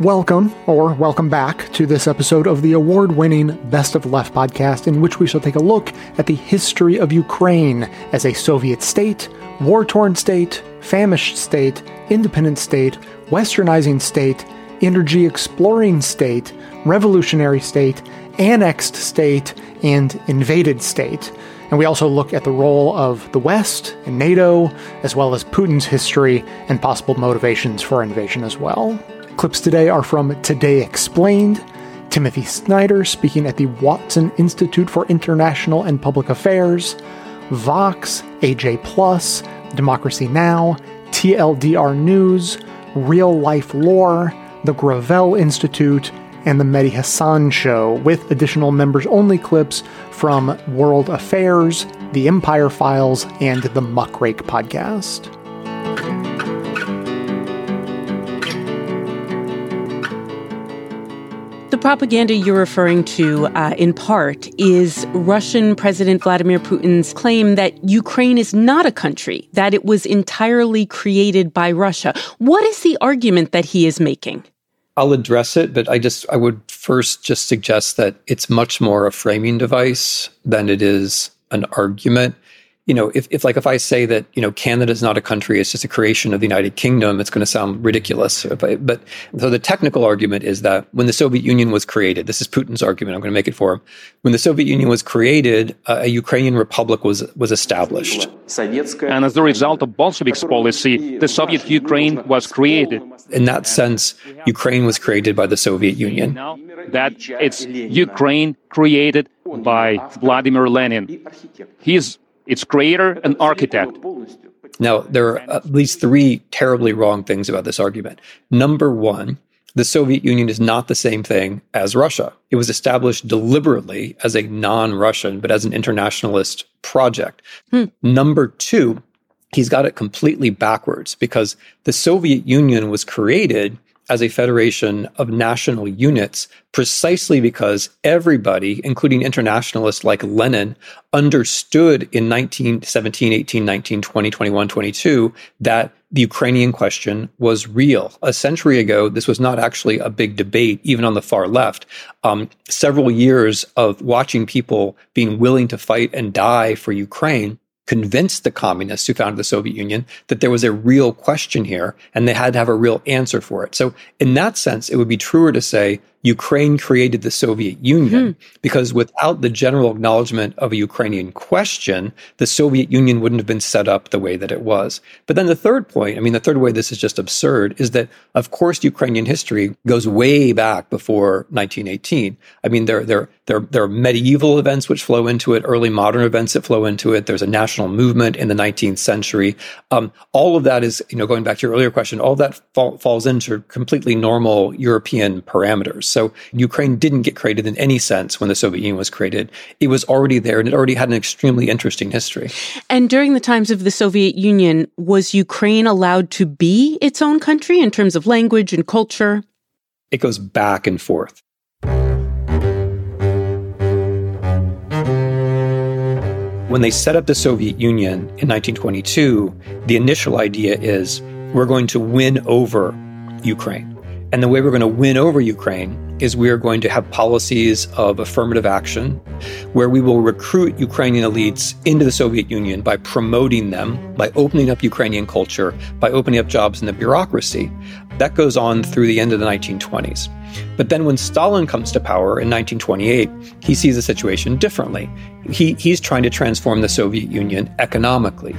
Welcome, or welcome back, to this episode of the award winning Best of Left podcast, in which we shall take a look at the history of Ukraine as a Soviet state, war torn state, famished state, independent state, westernizing state, energy exploring state, revolutionary state, annexed state, and invaded state. And we also look at the role of the West and NATO, as well as Putin's history and possible motivations for invasion as well. Clips today are from Today Explained, Timothy Snyder speaking at the Watson Institute for International and Public Affairs, Vox, AJ Plus, Democracy Now!, TLDR News, Real Life Lore, the Gravel Institute, and the Mehdi Hasan Show, with additional members only clips from World Affairs, The Empire Files, and the Muckrake podcast. The propaganda you're referring to, uh, in part, is Russian President Vladimir Putin's claim that Ukraine is not a country, that it was entirely created by Russia. What is the argument that he is making? I'll address it, but I just I would first just suggest that it's much more a framing device than it is an argument you know, if, if like if I say that, you know, Canada is not a country, it's just a creation of the United Kingdom, it's going to sound ridiculous. I, but so the technical argument is that when the Soviet Union was created, this is Putin's argument, I'm going to make it for him. When the Soviet Union was created, uh, a Ukrainian republic was, was established. And as a result of Bolsheviks' policy, the Soviet Ukraine was created. In that sense, Ukraine was created by the Soviet Union. That it's Ukraine created by Vladimir Lenin. He's its creator and architect. Now, there are at least three terribly wrong things about this argument. Number one, the Soviet Union is not the same thing as Russia. It was established deliberately as a non Russian, but as an internationalist project. Hmm. Number two, he's got it completely backwards because the Soviet Union was created as a federation of national units precisely because everybody, including internationalists like Lenin, understood in 1917, 18, 19, 20, 21, 22 that the Ukrainian question was real. A century ago, this was not actually a big debate, even on the far left. Um, several years of watching people being willing to fight and die for Ukraine convinced the communists who founded the Soviet Union that there was a real question here and they had to have a real answer for it. So, in that sense, it would be truer to say Ukraine created the Soviet Union mm-hmm. because without the general acknowledgement of a Ukrainian question, the Soviet Union wouldn't have been set up the way that it was. But then the third point, I mean, the third way this is just absurd is that, of course, Ukrainian history goes way back before 1918. I mean, there, there, there, there are medieval events which flow into it, early modern events that flow into it. There's a national movement in the 19th century. Um, all of that is, you know, going back to your earlier question, all of that fall, falls into completely normal European parameters. So Ukraine didn't get created in any sense when the Soviet Union was created. It was already there and it already had an extremely interesting history. And during the times of the Soviet Union, was Ukraine allowed to be its own country in terms of language and culture? It goes back and forth. When they set up the Soviet Union in 1922, the initial idea is we're going to win over Ukraine. And the way we're going to win over Ukraine is we are going to have policies of affirmative action where we will recruit Ukrainian elites into the Soviet Union by promoting them, by opening up Ukrainian culture, by opening up jobs in the bureaucracy. That goes on through the end of the 1920s. But then when Stalin comes to power in 1928, he sees the situation differently. He, he's trying to transform the Soviet Union economically.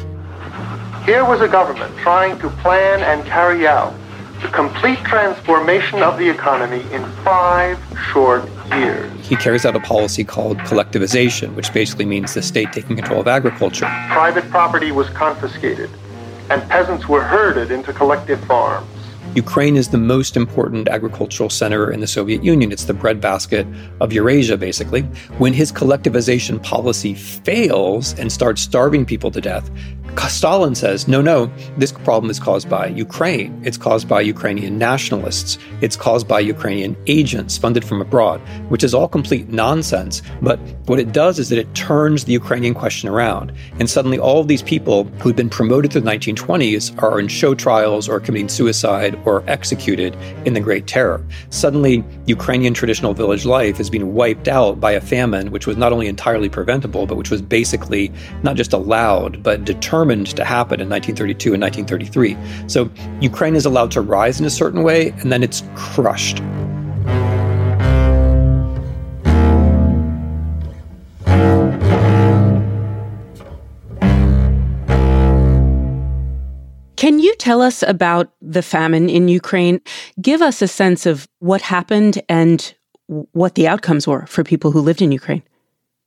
Here was a government trying to plan and carry out complete transformation of the economy in five short years. He carries out a policy called collectivization, which basically means the state taking control of agriculture. Private property was confiscated, and peasants were herded into collective farms. Ukraine is the most important agricultural center in the Soviet Union. It's the breadbasket of Eurasia, basically. When his collectivization policy fails and starts starving people to death, Stalin says, no, no, this problem is caused by Ukraine. It's caused by Ukrainian nationalists. It's caused by Ukrainian agents funded from abroad, which is all complete nonsense. But what it does is that it turns the Ukrainian question around. And suddenly all of these people who'd been promoted through the 1920s are in show trials or committing suicide or executed in the Great Terror. Suddenly, Ukrainian traditional village life is being wiped out by a famine, which was not only entirely preventable, but which was basically not just allowed, but determined to happen in 1932 and 1933. So Ukraine is allowed to rise in a certain way, and then it's crushed. Can you tell us about the famine in Ukraine? Give us a sense of what happened and what the outcomes were for people who lived in Ukraine.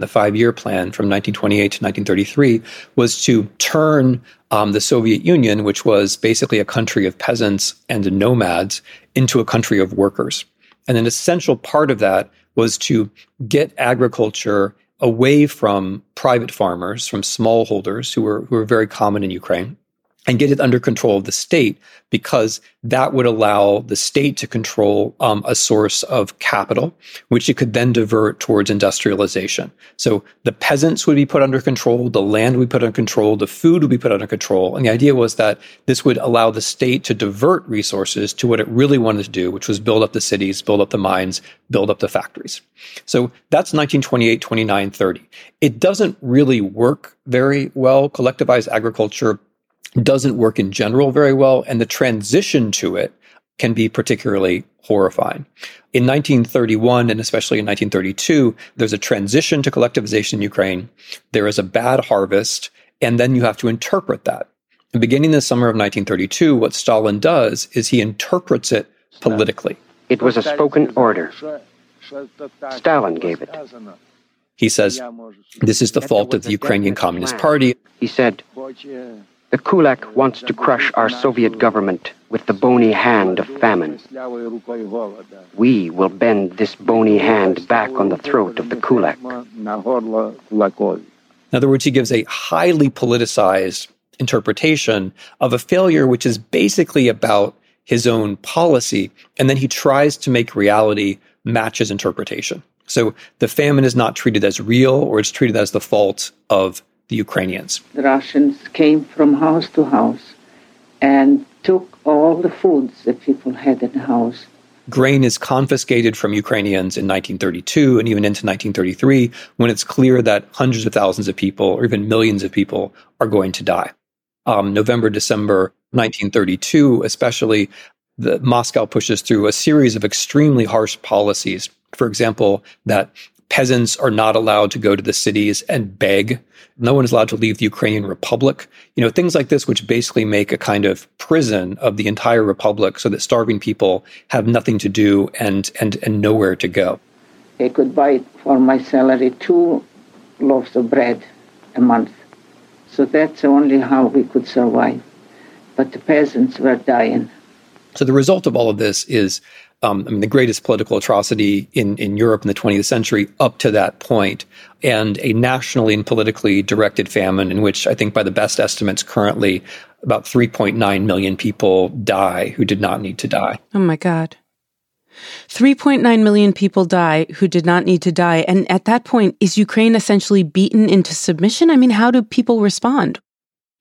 The five year plan from 1928 to 1933 was to turn um, the Soviet Union, which was basically a country of peasants and nomads, into a country of workers. And an essential part of that was to get agriculture away from private farmers, from smallholders who were, who were very common in Ukraine, and get it under control of the state because that would allow the state to control um, a source of capital, which it could then divert towards industrialization. So the peasants would be put under control, the land would be put under control, the food would be put under control. And the idea was that this would allow the state to divert resources to what it really wanted to do, which was build up the cities, build up the mines, build up the factories. So that's 1928, 29, 30. It doesn't really work very well. Collectivized agriculture doesn't work in general very well, and the transition to it can be particularly horrifying. In 1931 and especially in 1932, there's a transition to collectivization in Ukraine. There is a bad harvest, and then you have to interpret that. And beginning the summer of 1932, what Stalin does is he interprets it politically. It was a spoken order. Stalin gave it. He says, This is the fault of the Ukrainian Communist Party. He said, the Kulak wants to crush our Soviet government with the bony hand of famine. We will bend this bony hand back on the throat of the Kulak. In other words, he gives a highly politicized interpretation of a failure which is basically about his own policy, and then he tries to make reality match his interpretation. So the famine is not treated as real or it's treated as the fault of the Ukrainians. The Russians came from house to house and took all the foods that people had in the house. Grain is confiscated from Ukrainians in 1932 and even into 1933 when it's clear that hundreds of thousands of people or even millions of people are going to die. Um, November, December 1932, especially, the, Moscow pushes through a series of extremely harsh policies. For example, that peasants are not allowed to go to the cities and beg. No one is allowed to leave the Ukrainian Republic. You know, things like this, which basically make a kind of prison of the entire republic so that starving people have nothing to do and, and, and nowhere to go. I could buy for my salary two loaves of bread a month. So that's only how we could survive. But the peasants were dying. So the result of all of this is um, I mean, the greatest political atrocity in, in Europe in the 20th century up to that point, and a nationally and politically directed famine in which I think by the best estimates currently about 3.9 million people die who did not need to die. Oh my God. 3.9 million people die who did not need to die. And at that point, is Ukraine essentially beaten into submission? I mean, how do people respond?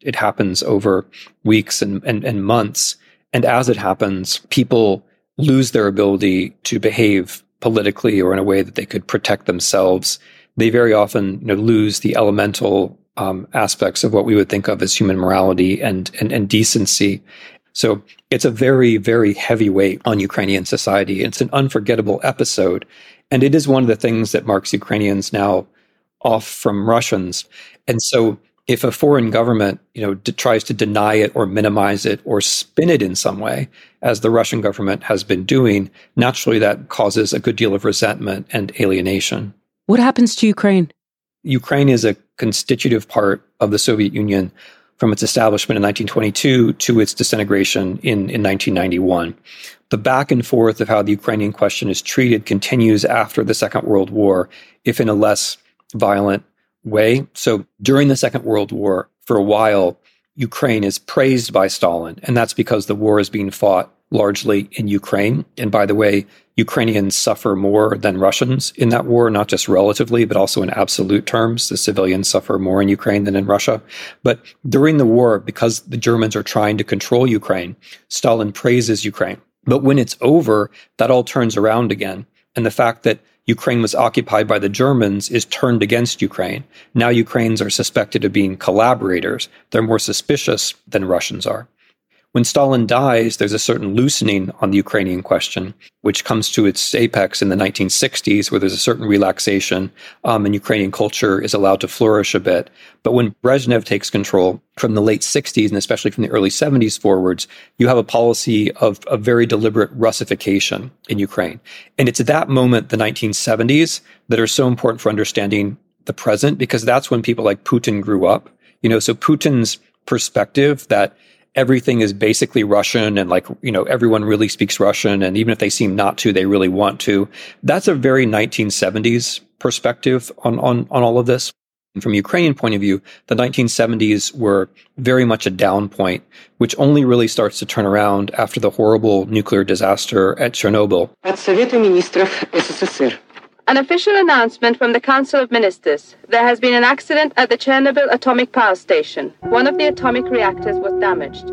It happens over weeks and, and, and months. And as it happens, people lose their ability to behave politically or in a way that they could protect themselves. They very often you know, lose the elemental um, aspects of what we would think of as human morality and, and, and decency. So it's a very, very heavy weight on Ukrainian society. It's an unforgettable episode. And it is one of the things that marks Ukrainians now off from Russians. And so if a foreign government, you know, d- tries to deny it or minimize it or spin it in some way, as the Russian government has been doing, naturally that causes a good deal of resentment and alienation. What happens to Ukraine? Ukraine is a constitutive part of the Soviet Union from its establishment in 1922 to its disintegration in, in 1991. The back and forth of how the Ukrainian question is treated continues after the Second World War, if in a less violent way. So during the Second World War, for a while, Ukraine is praised by Stalin, and that's because the war is being fought largely in Ukraine. And by the way, Ukrainians suffer more than Russians in that war, not just relatively, but also in absolute terms. The civilians suffer more in Ukraine than in Russia. But during the war, because the Germans are trying to control Ukraine, Stalin praises Ukraine. But when it's over, that all turns around again. And the fact that Ukraine was occupied by the Germans is turned against Ukraine. Now Ukrainians are suspected of being collaborators. They're more suspicious than Russians are. When Stalin dies, there's a certain loosening on the Ukrainian question, which comes to its apex in the 1960s, where there's a certain relaxation um, and Ukrainian culture is allowed to flourish a bit. But when Brezhnev takes control from the late 60s and especially from the early 70s forwards, you have a policy of a very deliberate Russification in Ukraine. And it's at that moment, the 1970s, that are so important for understanding the present, because that's when people like Putin grew up. You know, so Putin's perspective that everything is basically Russian and like, you know, everyone really speaks Russian. And even if they seem not to, they really want to. That's a very 1970s perspective on, on, on all of this. And from Ukrainian point of view, the 1970s were very much a down point, which only really starts to turn around after the horrible nuclear disaster at Chernobyl. An official announcement from the Council of Ministers. There has been an accident at the Chernobyl atomic power station. One of the atomic reactors was damaged.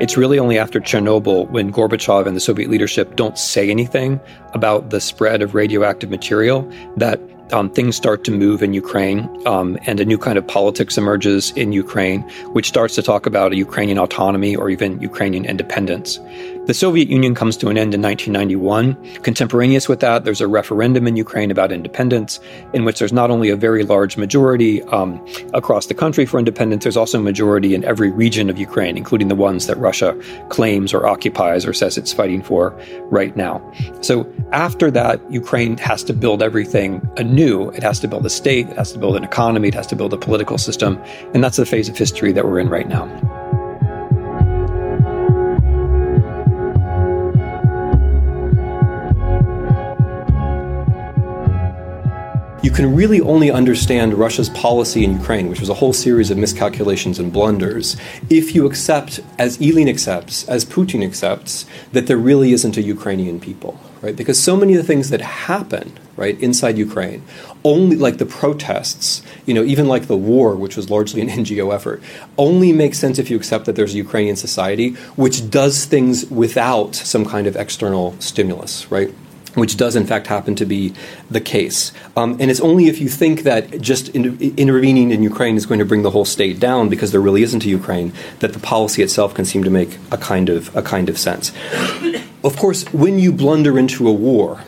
It's really only after Chernobyl when Gorbachev and the Soviet leadership don't say anything about the spread of radioactive material that um, things start to move in Ukraine, um, and a new kind of politics emerges in Ukraine, which starts to talk about a Ukrainian autonomy or even Ukrainian independence. The Soviet Union comes to an end in 1991. Contemporaneous with that, there's a referendum in Ukraine about independence, in which there's not only a very large majority um, across the country for independence, there's also a majority in every region of Ukraine, including the ones that Russia claims or occupies or says it's fighting for right now. So after that, Ukraine has to build everything anew. It has to build a state, it has to build an economy, it has to build a political system. And that's the phase of history that we're in right now. You can really only understand Russia's policy in Ukraine, which was a whole series of miscalculations and blunders, if you accept, as Ilyin accepts, as Putin accepts, that there really isn't a Ukrainian people, right? Because so many of the things that happen, right, inside Ukraine, only like the protests, you know, even like the war, which was largely an NGO effort, only makes sense if you accept that there's a Ukrainian society which does things without some kind of external stimulus, right? Which does in fact happen to be the case. Um, and it's only if you think that just in, intervening in Ukraine is going to bring the whole state down because there really isn't a Ukraine that the policy itself can seem to make a kind of a kind of sense. of course, when you blunder into a war,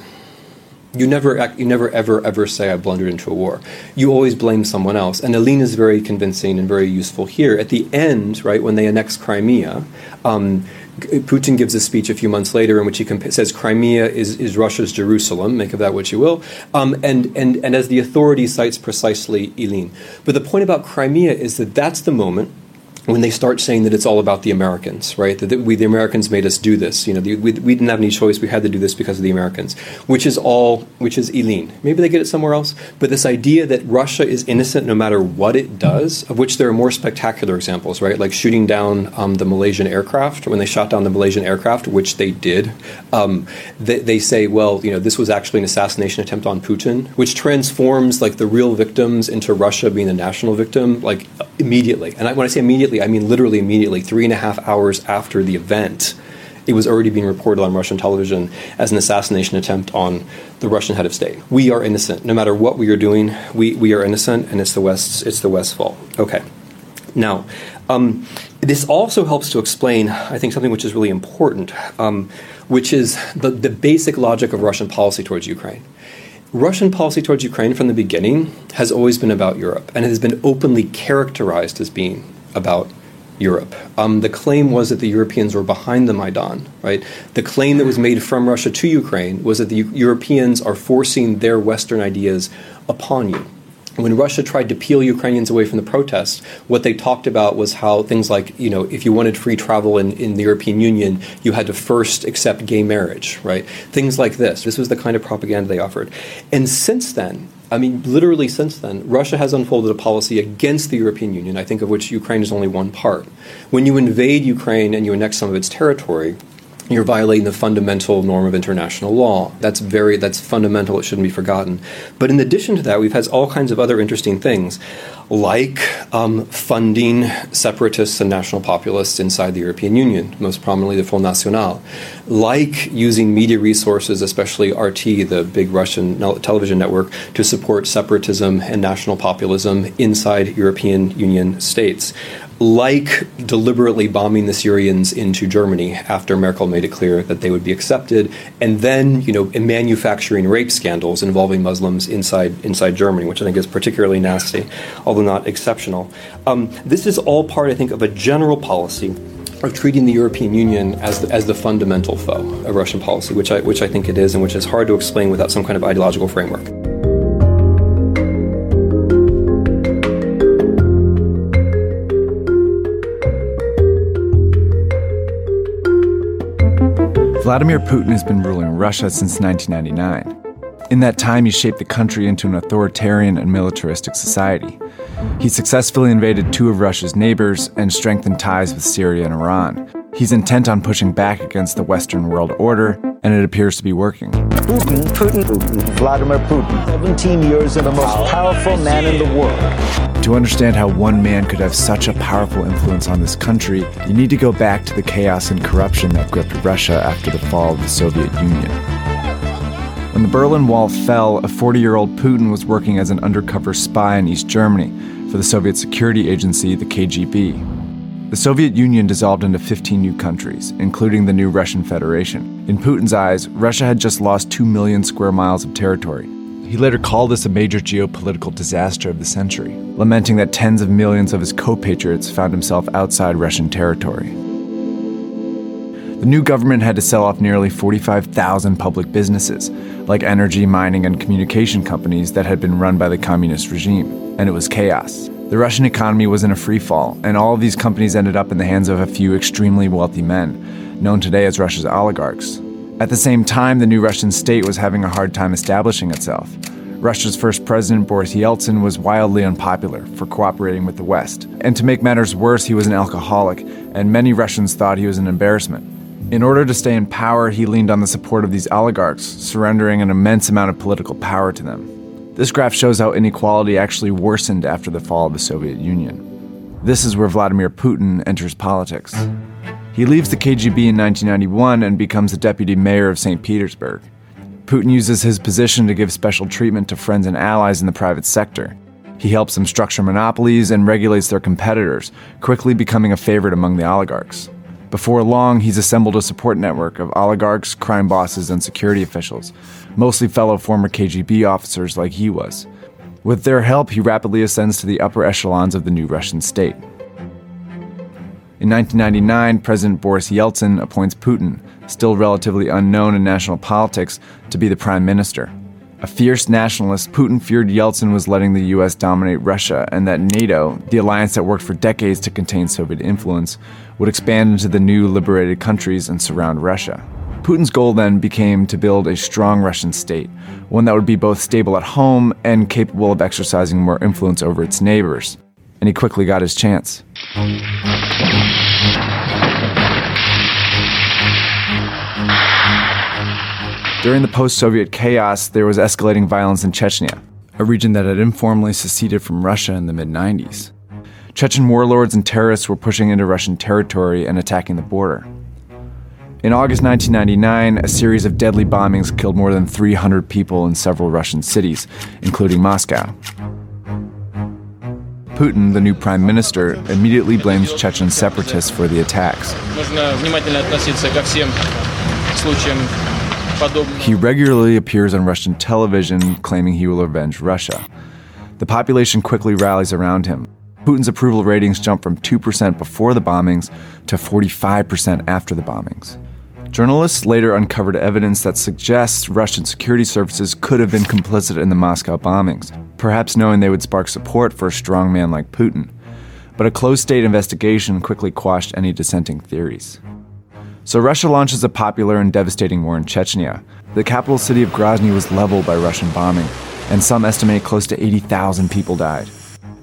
you never, you never ever ever say I blundered into a war. You always blame someone else. And Ilyin is very convincing and very useful here. At the end, right when they annex Crimea, um, Putin gives a speech a few months later in which he says Crimea is, is Russia's Jerusalem, make of that what you will, um, and, and, and as the authority cites precisely Ilyin. But the point about Crimea is that that's the moment when they start saying that it's all about the Americans, right? That we, the Americans made us do this. You know, the, we, we didn't have any choice. We had to do this because of the Americans, which is all, which is Ilyin. Maybe they get it somewhere else, but this idea that Russia is innocent no matter what it does, of which there are more spectacular examples, right? Like shooting down um, the Malaysian aircraft when they shot down the Malaysian aircraft, which they did. Um, they, they say, well, you know, this was actually an assassination attempt on Putin, which transforms like the real victims into Russia being the national victim, like immediately. And I, when I say immediately I mean literally immediately, three and a half hours after the event, it was already being reported on Russian television as an assassination attempt on the Russian head of state. We are innocent. No matter what we are doing, we, we are innocent, and it's the West's it's the West's fault. Okay. Now, um, this also helps to explain, I think, something which is really important, um, which is the, the basic logic of Russian policy towards Ukraine. Russian policy towards Ukraine from the beginning has always been about Europe, and it has been openly characterized as being about Europe. Um, the claim was that the Europeans were behind the Maidan, right? The claim that was made from Russia to Ukraine was that the Europeans are forcing their Western ideas upon you when Russia tried to peel Ukrainians away from the protests, what they talked about was how things like, you know, if you wanted free travel in, in the European Union, you had to first accept gay marriage, right? Things like this. This was the kind of propaganda they offered. And since then, I mean, literally since then, Russia has unfolded a policy against the European Union, I think of which Ukraine is only one part. When you invade Ukraine and you annex some of its territory, you're violating the fundamental norm of international law. That's very that's fundamental. It shouldn't be forgotten. But in addition to that, we've had all kinds of other interesting things, like um, funding separatists and national populists inside the European Union, most prominently the Front National, like using media resources, especially RT, the big Russian television network, to support separatism and national populism inside European Union states like deliberately bombing the Syrians into Germany after Merkel made it clear that they would be accepted, and then you know manufacturing rape scandals involving Muslims inside inside Germany, which I think is particularly nasty, although not exceptional. Um, this is all part, I think, of a general policy of treating the European Union as the, as the fundamental foe of Russian policy, which I which I think it is, and which is hard to explain without some kind of ideological framework. Vladimir Putin has been ruling Russia since 1999. In that time, he shaped the country into an authoritarian and militaristic society. He successfully invaded two of Russia's neighbors and strengthened ties with Syria and Iran. He's intent on pushing back against the Western world order, and it appears to be working. Putin, Putin, Putin, Vladimir Putin, 17 years of the most powerful man in the world. To understand how one man could have such a powerful influence on this country, you need to go back to the chaos and corruption that gripped Russia after the fall of the Soviet Union. When the Berlin Wall fell, a 40 year old Putin was working as an undercover spy in East Germany for the Soviet security agency, the KGB. The Soviet Union dissolved into 15 new countries, including the new Russian Federation. In Putin's eyes, Russia had just lost 2 million square miles of territory, he later called this a major geopolitical disaster of the century, lamenting that tens of millions of his co patriots found himself outside Russian territory. The new government had to sell off nearly 45,000 public businesses, like energy, mining, and communication companies that had been run by the communist regime, and it was chaos. The Russian economy was in a free fall, and all of these companies ended up in the hands of a few extremely wealthy men, known today as Russia's oligarchs. At the same time, the new Russian state was having a hard time establishing itself. Russia's first president, Boris Yeltsin, was wildly unpopular for cooperating with the West. And to make matters worse, he was an alcoholic, and many Russians thought he was an embarrassment. In order to stay in power, he leaned on the support of these oligarchs, surrendering an immense amount of political power to them. This graph shows how inequality actually worsened after the fall of the Soviet Union. This is where Vladimir Putin enters politics. He leaves the KGB in 1991 and becomes the deputy mayor of St. Petersburg. Putin uses his position to give special treatment to friends and allies in the private sector. He helps them structure monopolies and regulates their competitors, quickly becoming a favorite among the oligarchs. Before long, he's assembled a support network of oligarchs, crime bosses, and security officials, mostly fellow former KGB officers like he was. With their help, he rapidly ascends to the upper echelons of the new Russian state. In 1999, President Boris Yeltsin appoints Putin, still relatively unknown in national politics, to be the prime minister. A fierce nationalist, Putin feared Yeltsin was letting the US dominate Russia and that NATO, the alliance that worked for decades to contain Soviet influence, would expand into the new liberated countries and surround Russia. Putin's goal then became to build a strong Russian state, one that would be both stable at home and capable of exercising more influence over its neighbors. And he quickly got his chance. During the post Soviet chaos, there was escalating violence in Chechnya, a region that had informally seceded from Russia in the mid 90s. Chechen warlords and terrorists were pushing into Russian territory and attacking the border. In August 1999, a series of deadly bombings killed more than 300 people in several Russian cities, including Moscow. Putin, the new prime minister, immediately blames Chechen separatists for the attacks. He regularly appears on Russian television claiming he will avenge Russia. The population quickly rallies around him. Putin's approval ratings jump from 2% before the bombings to 45% after the bombings. Journalists later uncovered evidence that suggests Russian security services could have been complicit in the Moscow bombings, perhaps knowing they would spark support for a strong man like Putin. But a closed state investigation quickly quashed any dissenting theories. So Russia launches a popular and devastating war in Chechnya. The capital city of Grozny was leveled by Russian bombing, and some estimate close to 80,000 people died.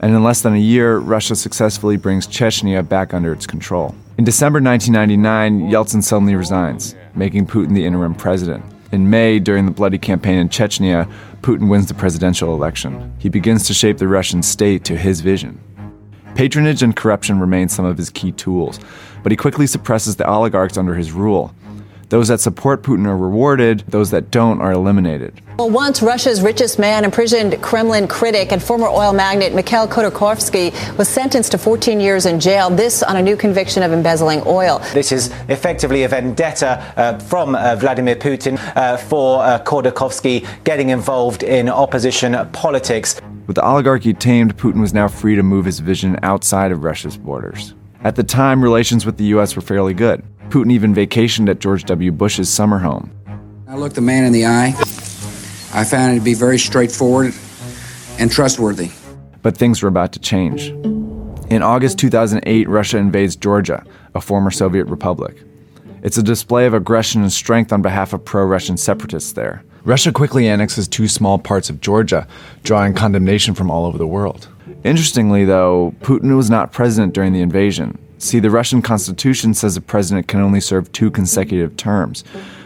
And in less than a year, Russia successfully brings Chechnya back under its control. In December 1999, Yeltsin suddenly resigns, making Putin the interim president. In May, during the bloody campaign in Chechnya, Putin wins the presidential election. He begins to shape the Russian state to his vision. Patronage and corruption remain some of his key tools, but he quickly suppresses the oligarchs under his rule. Those that support Putin are rewarded, those that don't are eliminated. Well, once Russia's richest man, imprisoned Kremlin critic and former oil magnate Mikhail Khodorkovsky was sentenced to 14 years in jail. This on a new conviction of embezzling oil. This is effectively a vendetta uh, from uh, Vladimir Putin uh, for uh, Khodorkovsky getting involved in opposition politics. With the oligarchy tamed, Putin was now free to move his vision outside of Russia's borders. At the time, relations with the U.S. were fairly good. Putin even vacationed at George W. Bush's summer home. I looked the man in the eye. I found it to be very straightforward and trustworthy. But things were about to change. In August 2008, Russia invades Georgia, a former Soviet republic. It's a display of aggression and strength on behalf of pro Russian separatists there. Russia quickly annexes two small parts of Georgia, drawing condemnation from all over the world. Interestingly, though, Putin was not president during the invasion. See, the Russian constitution says a president can only serve two consecutive terms,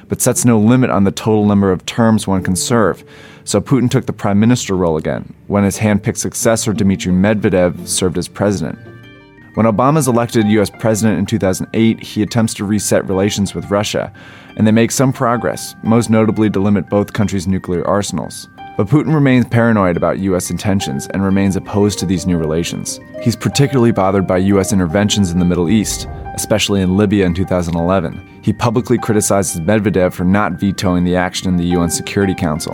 but sets no limit on the total number of terms one can serve. So Putin took the prime minister role again, when his hand-picked successor Dmitry Medvedev served as president. When Obama is elected US president in 2008, he attempts to reset relations with Russia, and they make some progress, most notably to limit both countries' nuclear arsenals. But Putin remains paranoid about US intentions and remains opposed to these new relations. He's particularly bothered by US interventions in the Middle East, especially in Libya in 2011. He publicly criticizes Medvedev for not vetoing the action in the UN Security Council.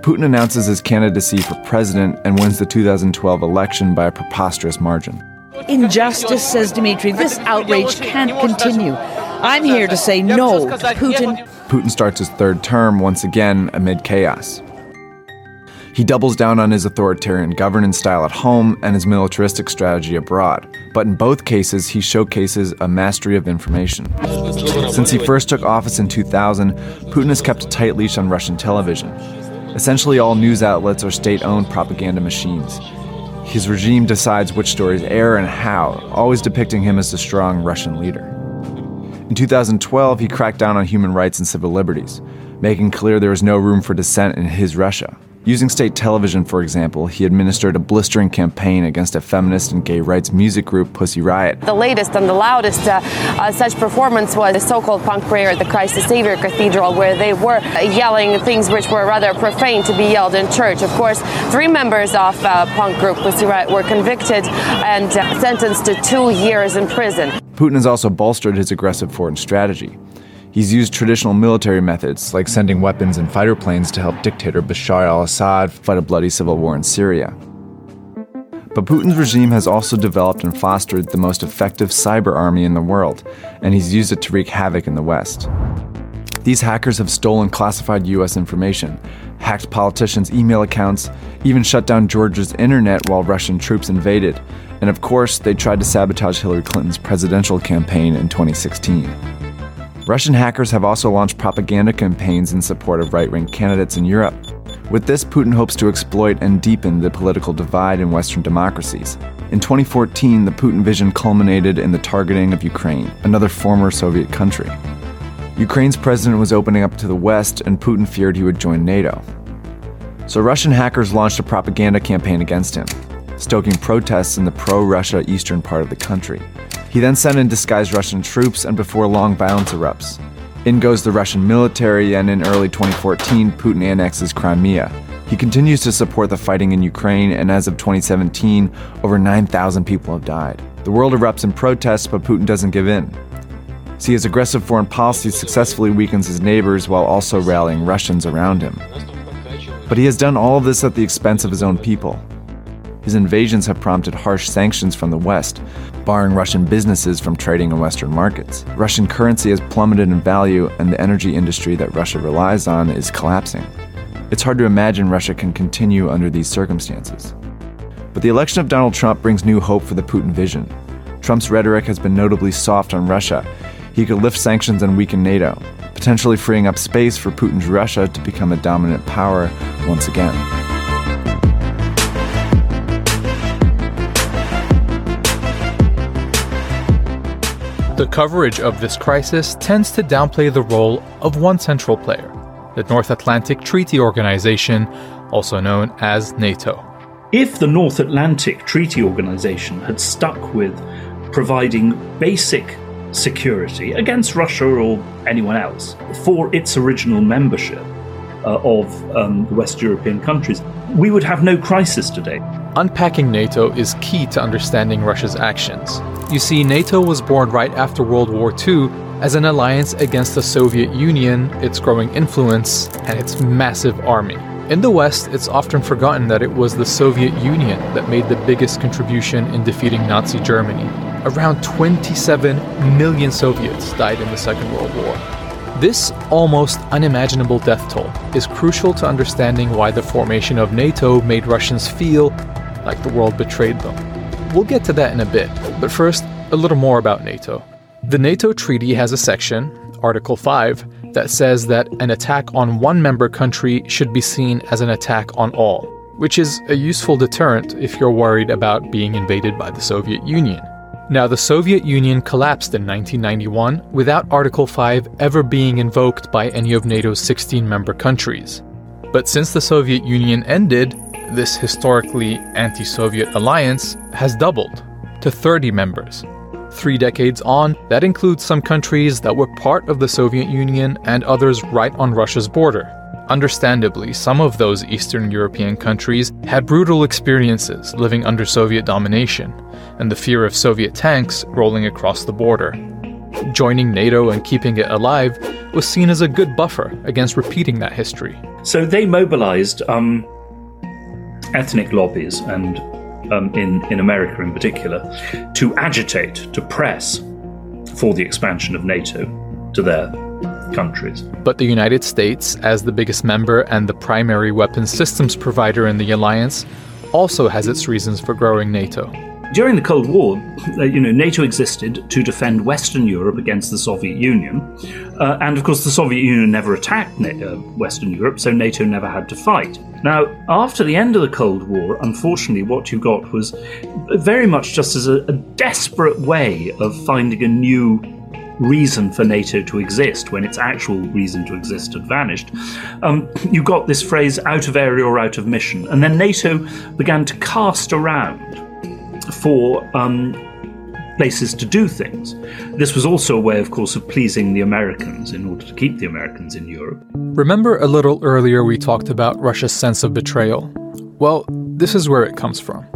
Putin announces his candidacy for president and wins the 2012 election by a preposterous margin. Injustice, says Dmitry. This outrage can't continue. I'm here to say no to Putin. Putin starts his third term once again amid chaos. He doubles down on his authoritarian governance style at home and his militaristic strategy abroad. But in both cases, he showcases a mastery of information. Since he first took office in 2000, Putin has kept a tight leash on Russian television. Essentially, all news outlets are state owned propaganda machines. His regime decides which stories air and how, always depicting him as the strong Russian leader. In 2012, he cracked down on human rights and civil liberties, making clear there was no room for dissent in his Russia. Using state television, for example, he administered a blistering campaign against a feminist and gay rights music group, Pussy Riot. The latest and the loudest uh, uh, such performance was the so called punk prayer at the Christ the Savior Cathedral, where they were yelling things which were rather profane to be yelled in church. Of course, three members of uh, punk group Pussy Riot were convicted and uh, sentenced to two years in prison. Putin has also bolstered his aggressive foreign strategy. He's used traditional military methods, like sending weapons and fighter planes to help dictator Bashar al Assad fight a bloody civil war in Syria. But Putin's regime has also developed and fostered the most effective cyber army in the world, and he's used it to wreak havoc in the West. These hackers have stolen classified US information, hacked politicians' email accounts, even shut down Georgia's internet while Russian troops invaded, and of course, they tried to sabotage Hillary Clinton's presidential campaign in 2016. Russian hackers have also launched propaganda campaigns in support of right wing candidates in Europe. With this, Putin hopes to exploit and deepen the political divide in Western democracies. In 2014, the Putin vision culminated in the targeting of Ukraine, another former Soviet country. Ukraine's president was opening up to the West, and Putin feared he would join NATO. So Russian hackers launched a propaganda campaign against him, stoking protests in the pro Russia eastern part of the country. He then sent in disguised Russian troops, and before long, violence erupts. In goes the Russian military, and in early 2014, Putin annexes Crimea. He continues to support the fighting in Ukraine, and as of 2017, over 9,000 people have died. The world erupts in protest, but Putin doesn't give in. See, his aggressive foreign policy successfully weakens his neighbors while also rallying Russians around him. But he has done all of this at the expense of his own people. His invasions have prompted harsh sanctions from the West, barring Russian businesses from trading in Western markets. Russian currency has plummeted in value, and the energy industry that Russia relies on is collapsing. It's hard to imagine Russia can continue under these circumstances. But the election of Donald Trump brings new hope for the Putin vision. Trump's rhetoric has been notably soft on Russia. He could lift sanctions and weaken NATO, potentially freeing up space for Putin's Russia to become a dominant power once again. The coverage of this crisis tends to downplay the role of one central player, the North Atlantic Treaty Organization, also known as NATO. If the North Atlantic Treaty Organization had stuck with providing basic security against Russia or anyone else for its original membership uh, of um, the West European countries, we would have no crisis today. Unpacking NATO is key to understanding Russia's actions. You see, NATO was born right after World War II as an alliance against the Soviet Union, its growing influence, and its massive army. In the West, it's often forgotten that it was the Soviet Union that made the biggest contribution in defeating Nazi Germany. Around 27 million Soviets died in the Second World War. This almost unimaginable death toll is crucial to understanding why the formation of NATO made Russians feel like the world betrayed them. We'll get to that in a bit, but first, a little more about NATO. The NATO treaty has a section, Article 5, that says that an attack on one member country should be seen as an attack on all, which is a useful deterrent if you're worried about being invaded by the Soviet Union. Now, the Soviet Union collapsed in 1991 without Article 5 ever being invoked by any of NATO's 16 member countries. But since the Soviet Union ended, this historically anti Soviet alliance has doubled to 30 members. Three decades on, that includes some countries that were part of the Soviet Union and others right on Russia's border. Understandably, some of those Eastern European countries had brutal experiences living under Soviet domination, and the fear of Soviet tanks rolling across the border. Joining NATO and keeping it alive was seen as a good buffer against repeating that history. So they mobilized um, ethnic lobbies, and um, in, in America in particular, to agitate, to press for the expansion of NATO to their countries. But the United States, as the biggest member and the primary weapons systems provider in the alliance, also has its reasons for growing NATO. During the Cold War, uh, you know, NATO existed to defend Western Europe against the Soviet Union, uh, and of course, the Soviet Union never attacked NATO, uh, Western Europe, so NATO never had to fight. Now, after the end of the Cold War, unfortunately, what you got was very much just as a, a desperate way of finding a new reason for NATO to exist when its actual reason to exist had vanished. Um, you got this phrase out of area or out of mission, and then NATO began to cast around for um, places to do things. This was also a way, of course, of pleasing the Americans in order to keep the Americans in Europe. Remember a little earlier we talked about Russia's sense of betrayal? Well, this is where it comes from.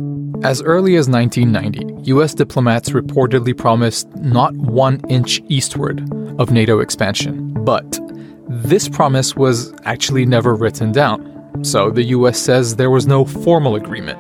As early as 1990, US diplomats reportedly promised not one inch eastward of NATO expansion. But this promise was actually never written down. So the US says there was no formal agreement.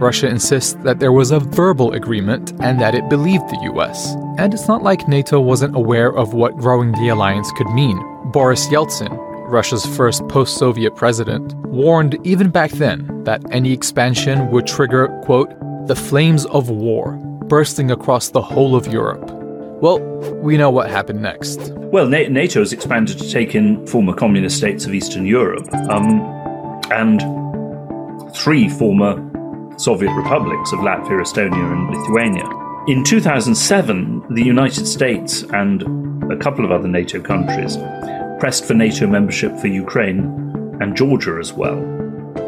Russia insists that there was a verbal agreement and that it believed the US. And it's not like NATO wasn't aware of what growing the alliance could mean. Boris Yeltsin, Russia's first post Soviet president, warned even back then that any expansion would trigger, quote, the flames of war bursting across the whole of Europe. Well, we know what happened next. Well, NATO has expanded to take in former communist states of Eastern Europe um, and three former Soviet republics of Latvia, Estonia, and Lithuania. In 2007, the United States and a couple of other NATO countries pressed for NATO membership for Ukraine and Georgia as well.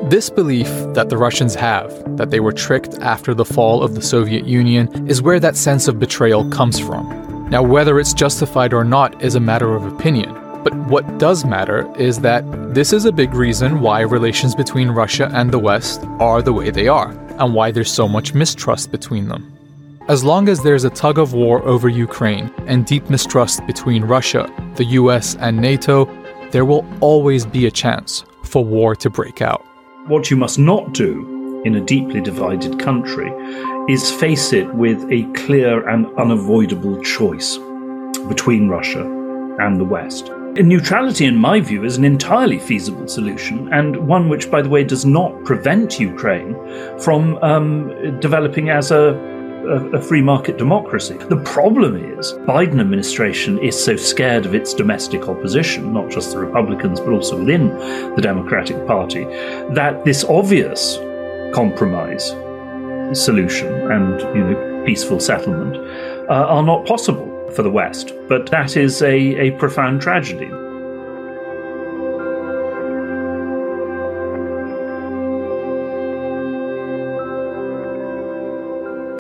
This belief that the Russians have, that they were tricked after the fall of the Soviet Union, is where that sense of betrayal comes from. Now, whether it's justified or not is a matter of opinion. But what does matter is that this is a big reason why relations between Russia and the West are the way they are, and why there's so much mistrust between them. As long as there's a tug of war over Ukraine and deep mistrust between Russia, the US, and NATO, there will always be a chance for war to break out. What you must not do in a deeply divided country is face it with a clear and unavoidable choice between Russia and the West. Neutrality, in my view, is an entirely feasible solution, and one which, by the way, does not prevent Ukraine from um, developing as a, a, a, free market democracy. The problem is Biden administration is so scared of its domestic opposition, not just the Republicans, but also within the Democratic Party, that this obvious compromise solution and you know peaceful settlement uh, are not possible. for the West. But that is a, a profound tragedy.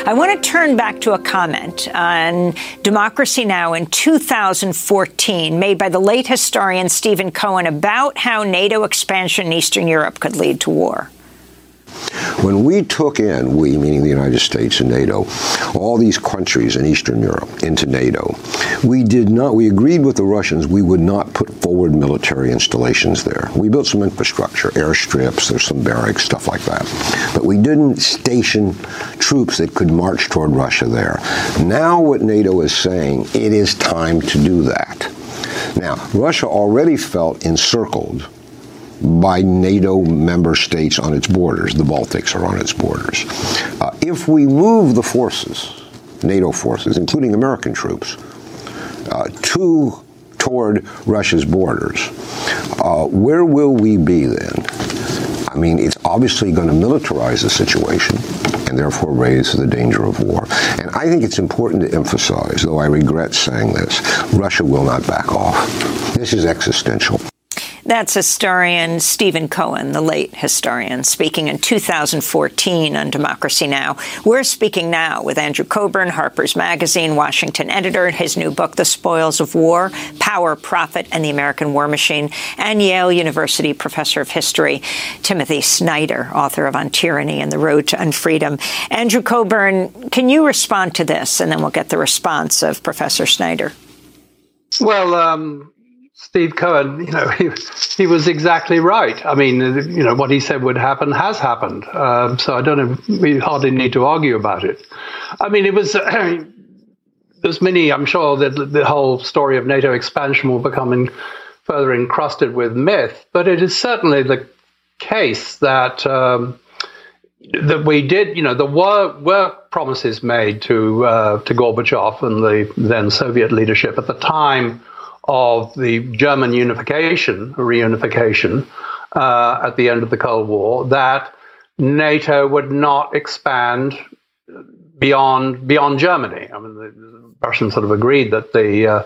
I want to turn back to a comment on Democracy Now! in 2014 made by the late historian Stephen Cohen about how NATO expansion in Eastern Europe could lead to war. When we took in, we meaning the United States and NATO, all these countries in Eastern Europe into NATO, we did not, we agreed with the Russians we would not put forward military installations there. We built some infrastructure, airstrips, there's some barracks, stuff like that. But we didn't station troops that could march toward Russia there. Now what NATO is saying, it is time to do that. Now, Russia already felt encircled by NATO member states on its borders. The Baltics are on its borders. Uh, if we move the forces, NATO forces, including American troops, uh, to toward Russia's borders, uh, where will we be then? I mean, it's obviously going to militarize the situation and therefore raise the danger of war. And I think it's important to emphasize, though I regret saying this, Russia will not back off. This is existential. That's historian Stephen Cohen, the late historian, speaking in 2014 on Democracy Now! We're speaking now with Andrew Cockburn, Harper's Magazine, Washington editor, his new book, The Spoils of War Power, Profit, and the American War Machine, and Yale University professor of history, Timothy Snyder, author of On Tyranny and the Road to Unfreedom. Andrew Cockburn, can you respond to this? And then we'll get the response of Professor Snyder. Well, um, Steve Cohen, you know, he, he was exactly right. I mean, you know, what he said would happen has happened. Um, so I don't know, we hardly need to argue about it. I mean, it was, there's many, I'm sure that the whole story of NATO expansion will become in, further encrusted with myth, but it is certainly the case that. Um, that we did, you know, there were were promises made to uh, to Gorbachev and the then Soviet leadership at the time of the German unification, reunification, uh, at the end of the Cold War, that NATO would not expand beyond beyond Germany. I mean, the Russians sort of agreed that the uh,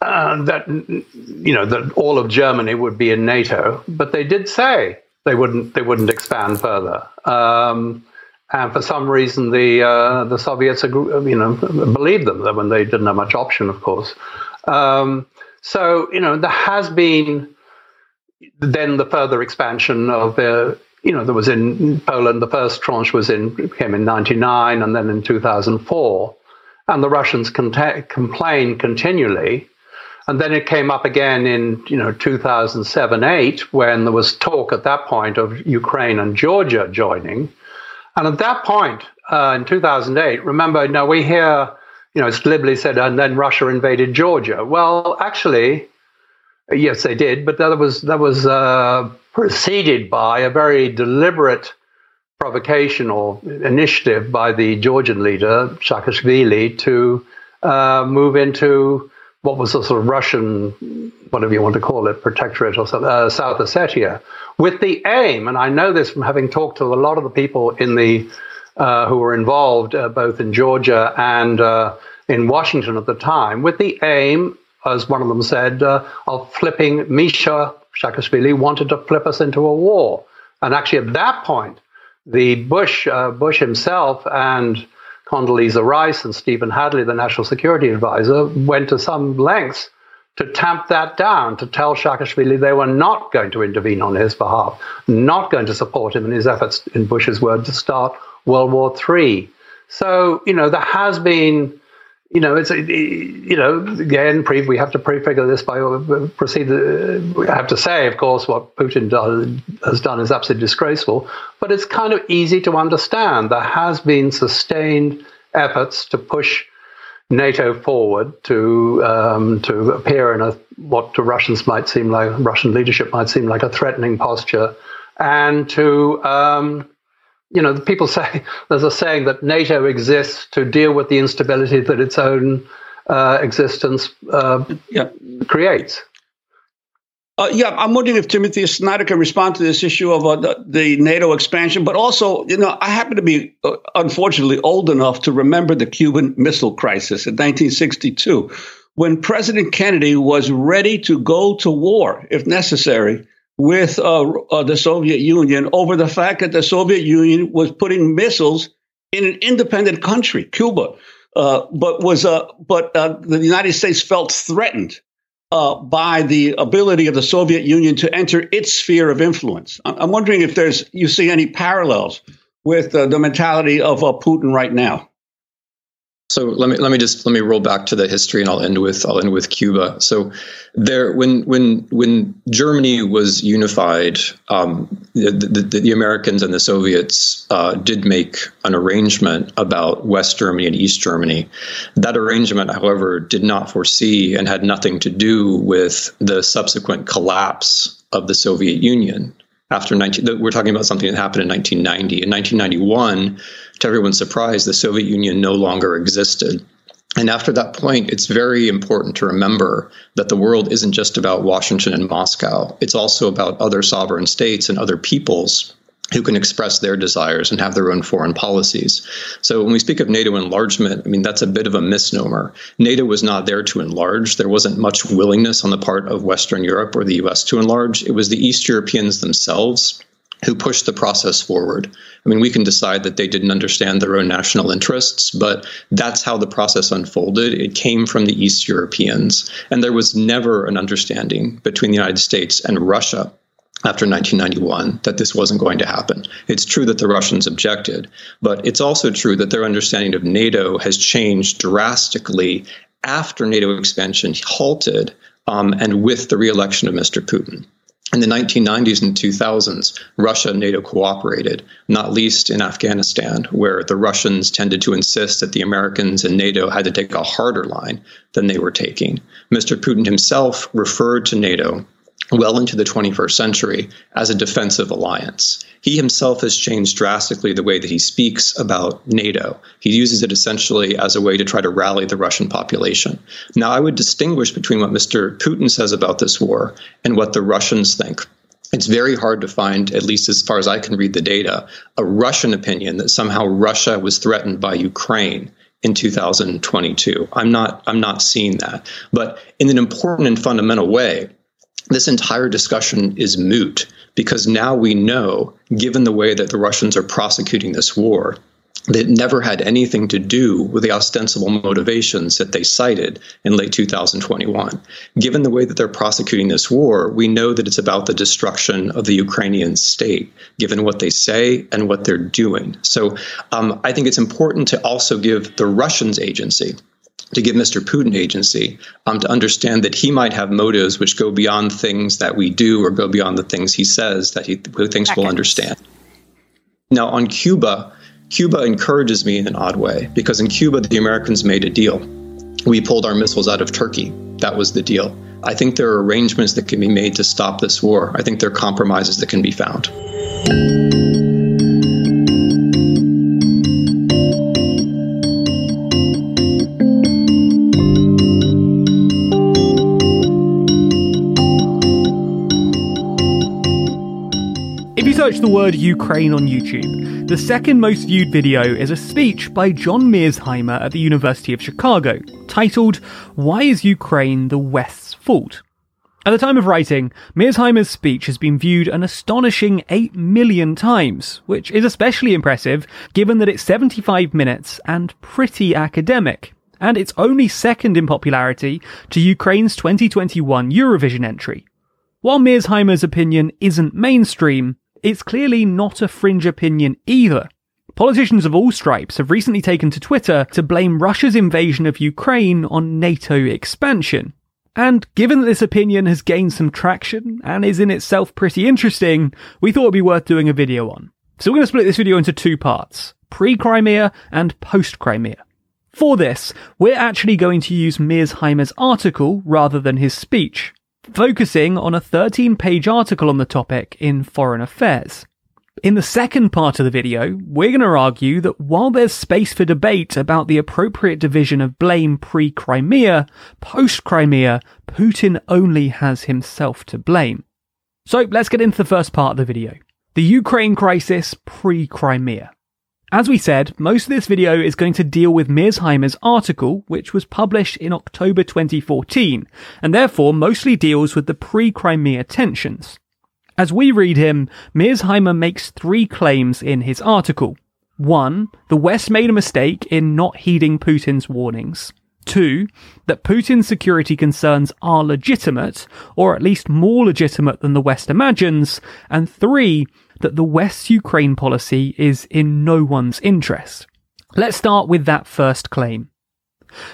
uh, that you know that all of Germany would be in NATO, but they did say they wouldn't they wouldn't expand further. Um, and for some reason, the uh, the Soviets, you know, believed them when they didn't have much option, of course. Um, so, you know, there has been then the further expansion of the, you know, there was in Poland, the first tranche was in, came in 99 and then in 2004. And the Russians cont- complained continually. And then it came up again in, you know, 2007 8, when there was talk at that point of Ukraine and Georgia joining. And at that point, uh, in 2008, remember, now we hear you know, it's glibly said, and then Russia invaded Georgia. Well, actually, yes, they did, but that was that was uh, preceded by a very deliberate provocation or initiative by the Georgian leader Saakashvili to uh, move into what was a sort of Russian, whatever you want to call it, protectorate or uh, South Ossetia, with the aim, and I know this from having talked to a lot of the people in the uh, who were involved uh, both in Georgia and uh, in Washington at the time, with the aim, as one of them said, uh, of flipping Misha Saakashvili wanted to flip us into a war. And actually, at that point, the Bush, Bush himself and Condoleezza Rice and Stephen Hadley, the national security advisor, went to some lengths to tamp that down, to tell Saakashvili they were not going to intervene on his behalf, not going to support him in his efforts, in Bush's words, to start World War III. So, you know, there has been, you know, it's, you know, again, pre, we have to prefigure this by proceed. we have to say, of course, what Putin does, has done is absolutely disgraceful, but it's kind of easy to understand. There has been sustained efforts to push NATO forward to um, to appear in a what to Russians might seem like Russian leadership might seem like a threatening posture, and to um, you know, people say there's a saying that NATO exists to deal with the instability that its own uh, existence uh, yeah. creates. Uh, yeah, I'm wondering if Timothy Snyder can respond to this issue of uh, the, the, NATO expansion, but also, you know, I happen to be uh, unfortunately old enough to remember the Cuban Missile Crisis in 1962, when President Kennedy was ready to go to war if necessary with uh, uh, the Soviet Union over the fact that the Soviet Union was putting missiles in an independent country, Cuba, uh, but was but the United States felt threatened uh, by the ability of the Soviet Union to enter its sphere of influence. I'm wondering if there's you see any parallels with uh, the mentality of uh, Putin right now. So let me let me just let me roll back to the history, and I'll end with I'll end with Cuba. So there, when when when Germany was unified, um, the, the, the, Americans and the Soviets uh, did make an arrangement about West Germany and East Germany. That arrangement, however, did not foresee and had nothing to do with the subsequent collapse of the Soviet Union after 19 we're talking about something that happened in 1990 in 1991 to everyone's surprise the soviet union no longer existed. And after that point it's very important to remember that the world isn't just about washington and moscow. It's also about other sovereign states and other peoples who can express their desires and have their own foreign policies. So when we speak of NATO enlargement, I mean, that's a bit of a misnomer. NATO was not there to enlarge. There wasn't much willingness on the part of Western Europe or the US to enlarge. It was the East Europeans themselves who pushed the process forward. I mean, we can decide that they didn't understand their own national interests, but that's how the process unfolded. It came from the East Europeans. And there was never an understanding between the United States and Russia after 1991 that this wasn't going to happen. It's true that the Russians objected, but it's also true that their understanding of NATO has changed drastically after NATO expansion halted um, and with the reelection of Mr. Putin. In the 1990s and 2000s, Russia and NATO cooperated, not least in Afghanistan, where the Russians tended to insist that the Americans and NATO had to take a harder line than they were taking. Mr. Putin himself referred to NATO well into the 21st century as a defensive alliance. He himself has changed drastically the way that he speaks about NATO. He uses it essentially as a way to try to rally the Russian population. Now, I would distinguish between what Mr. Putin says about this war and what the Russians think. It's very hard to find, at least as far as I can read the data, a Russian opinion that somehow Russia was threatened by Ukraine in 2022. I'm not I'm not seeing that. But in an important and fundamental way, this entire discussion is moot because now we know, given the way that the Russians are prosecuting this war, that never had anything to do with the ostensible motivations that they cited in late 2021. Given the way that they're prosecuting this war, we know that it's about the destruction of the Ukrainian state, given what they say and what they're doing. So um, I think it's important to also give the Russians agency to give Mr. Putin agency um, to understand that he might have motives which go beyond things that we do or go beyond the things he says that he thinks we'll understand. Now, on Cuba, Cuba encourages me in an odd way because in Cuba, the Americans made a deal. We pulled our missiles out of Turkey. That was the deal. I think there are arrangements that can be made to stop this war. I think there are compromises that can be found. Search the word Ukraine on YouTube, the second most viewed video is a speech by John Mearsheimer at the University of Chicago, titled Why is Ukraine the West's Fault? At the time of writing, Mearsheimer's speech has been viewed an astonishing 8 million times, which is especially impressive given that it's 75 minutes and pretty academic, and it's only second in popularity to Ukraine's 2021 Eurovision entry. While Mearsheimer's opinion isn't mainstream, it's clearly not a fringe opinion either. Politicians of all stripes have recently taken to Twitter to blame Russia's invasion of Ukraine on NATO expansion. And given that this opinion has gained some traction and is in itself pretty interesting, we thought it'd be worth doing a video on. So we're going to split this video into two parts pre-Crimea and post-Crimea. For this, we're actually going to use Mearsheimer's article rather than his speech focusing on a 13 page article on the topic in Foreign Affairs. In the second part of the video, we're going to argue that while there's space for debate about the appropriate division of blame pre Crimea, post Crimea, Putin only has himself to blame. So let's get into the first part of the video the Ukraine crisis pre Crimea. As we said, most of this video is going to deal with Mearsheimer's article, which was published in October 2014, and therefore mostly deals with the pre-Crimea tensions. As we read him, Mearsheimer makes three claims in his article. One, the West made a mistake in not heeding Putin's warnings. Two, that Putin's security concerns are legitimate, or at least more legitimate than the West imagines. And three, that the West's Ukraine policy is in no one's interest. Let's start with that first claim.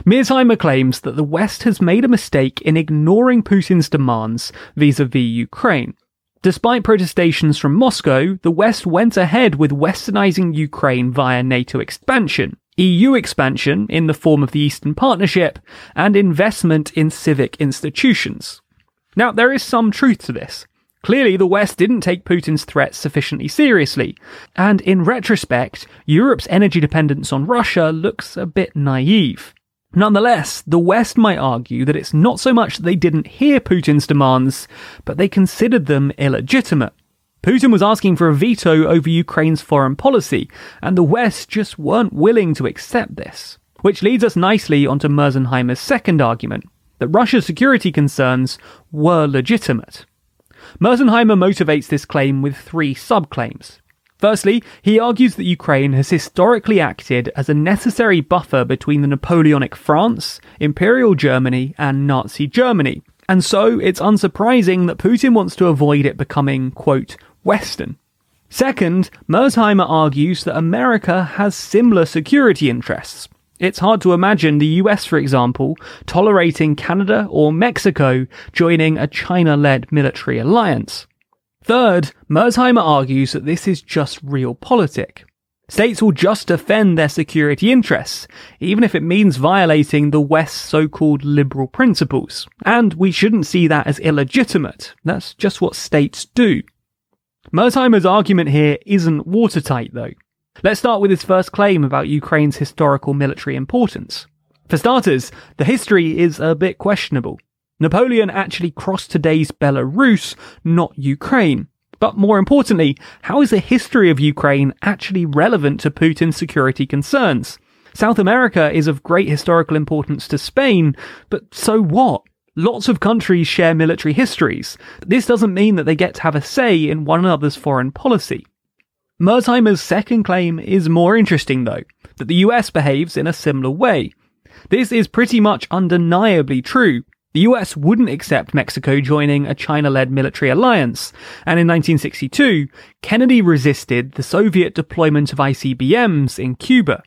Mearsheimer claims that the West has made a mistake in ignoring Putin's demands vis-a-vis Ukraine. Despite protestations from Moscow, the West went ahead with westernizing Ukraine via NATO expansion, EU expansion in the form of the Eastern Partnership, and investment in civic institutions. Now, there is some truth to this. Clearly, the West didn't take Putin's threats sufficiently seriously, and in retrospect, Europe's energy dependence on Russia looks a bit naive. Nonetheless, the West might argue that it's not so much that they didn't hear Putin's demands, but they considered them illegitimate. Putin was asking for a veto over Ukraine's foreign policy, and the West just weren't willing to accept this. Which leads us nicely onto Mearsheimer's second argument that Russia's security concerns were legitimate. Mearsheimer motivates this claim with three subclaims. Firstly, he argues that Ukraine has historically acted as a necessary buffer between the Napoleonic France, Imperial Germany, and Nazi Germany, and so it's unsurprising that Putin wants to avoid it becoming, quote, Western. Second, Mearsheimer argues that America has similar security interests. It's hard to imagine the US, for example, tolerating Canada or Mexico joining a China led military alliance. Third, Mearsheimer argues that this is just realpolitik. States will just defend their security interests, even if it means violating the West's so-called liberal principles. And we shouldn't see that as illegitimate. That's just what states do. Mearsheimer's argument here isn't watertight though. Let's start with his first claim about Ukraine's historical military importance. For starters, the history is a bit questionable. Napoleon actually crossed today's Belarus, not Ukraine. But more importantly, how is the history of Ukraine actually relevant to Putin's security concerns? South America is of great historical importance to Spain, but so what? Lots of countries share military histories. This doesn't mean that they get to have a say in one another's foreign policy. Mearsheimer's second claim is more interesting though, that the US behaves in a similar way. This is pretty much undeniably true, the US wouldn't accept Mexico joining a China led military alliance, and in 1962, Kennedy resisted the Soviet deployment of ICBMs in Cuba.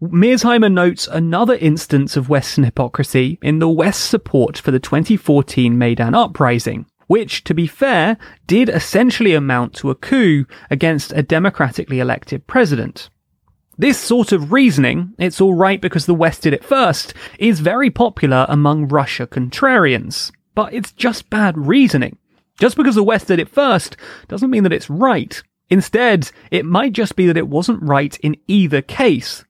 Mearsheimer notes another instance of Western hypocrisy in the West's support for the 2014 Maidan uprising, which, to be fair, did essentially amount to a coup against a democratically elected president. This sort of reasoning, it's alright because the West did it first, is very popular among Russia contrarians. But it's just bad reasoning. Just because the West did it first doesn't mean that it's right. Instead, it might just be that it wasn't right in either case.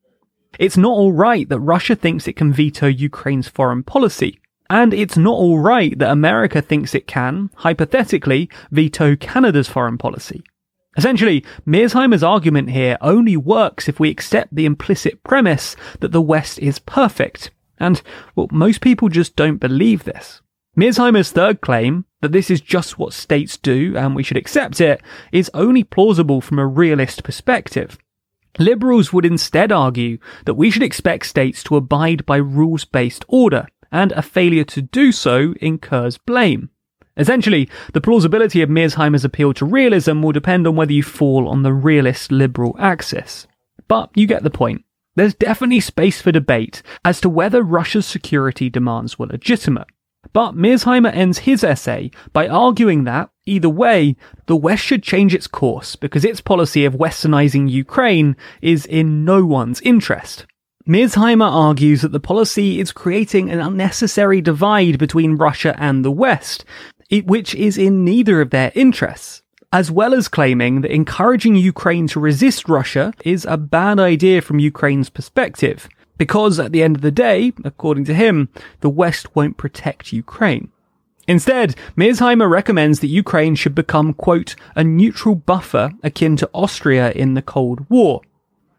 It's not alright that Russia thinks it can veto Ukraine's foreign policy. And it's not alright that America thinks it can, hypothetically, veto Canada's foreign policy. Essentially, Mearsheimer's argument here only works if we accept the implicit premise that the West is perfect. And, well, most people just don't believe this. Mearsheimer's third claim, that this is just what states do and we should accept it, is only plausible from a realist perspective. Liberals would instead argue that we should expect states to abide by rules based order, and a failure to do so incurs blame. Essentially, the plausibility of Mearsheimer's appeal to realism will depend on whether you fall on the realist liberal axis. But you get the point. There's definitely space for debate as to whether Russia's security demands were legitimate. But Mearsheimer ends his essay by arguing that, either way, the West should change its course because its policy of westernizing Ukraine is in no one's interest. Mearsheimer argues that the policy is creating an unnecessary divide between Russia and the West, which is in neither of their interests. as well as claiming that encouraging Ukraine to resist Russia is a bad idea from Ukraine's perspective, because at the end of the day, according to him, the West won't protect Ukraine. Instead, Mearsheimer recommends that Ukraine should become, quote, a neutral buffer akin to Austria in the Cold War.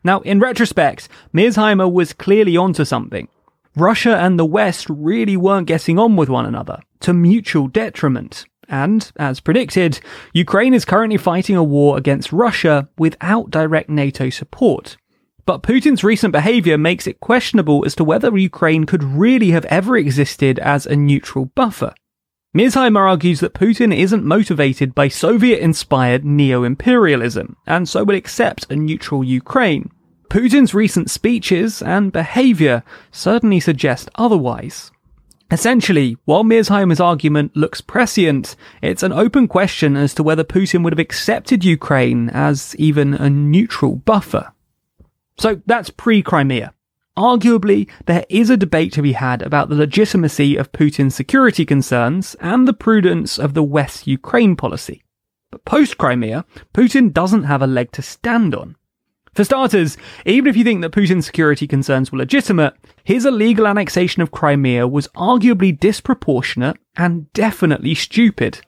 Now, in retrospect, Mearsheimer was clearly onto something. Russia and the West really weren't getting on with one another, to mutual detriment. And, as predicted, Ukraine is currently fighting a war against Russia without direct NATO support. But Putin's recent behavior makes it questionable as to whether Ukraine could really have ever existed as a neutral buffer. Mearsheimer argues that Putin isn't motivated by Soviet inspired neo imperialism, and so will accept a neutral Ukraine. Putin's recent speeches and behavior certainly suggest otherwise. Essentially, while Mearsheimer's argument looks prescient, it's an open question as to whether Putin would have accepted Ukraine as even a neutral buffer. So that's pre Crimea. Arguably, there is a debate to be had about the legitimacy of Putin's security concerns and the prudence of the West Ukraine policy. But post Crimea, Putin doesn't have a leg to stand on. For starters, even if you think that Putin's security concerns were legitimate, his illegal annexation of Crimea was arguably disproportionate and definitely stupid.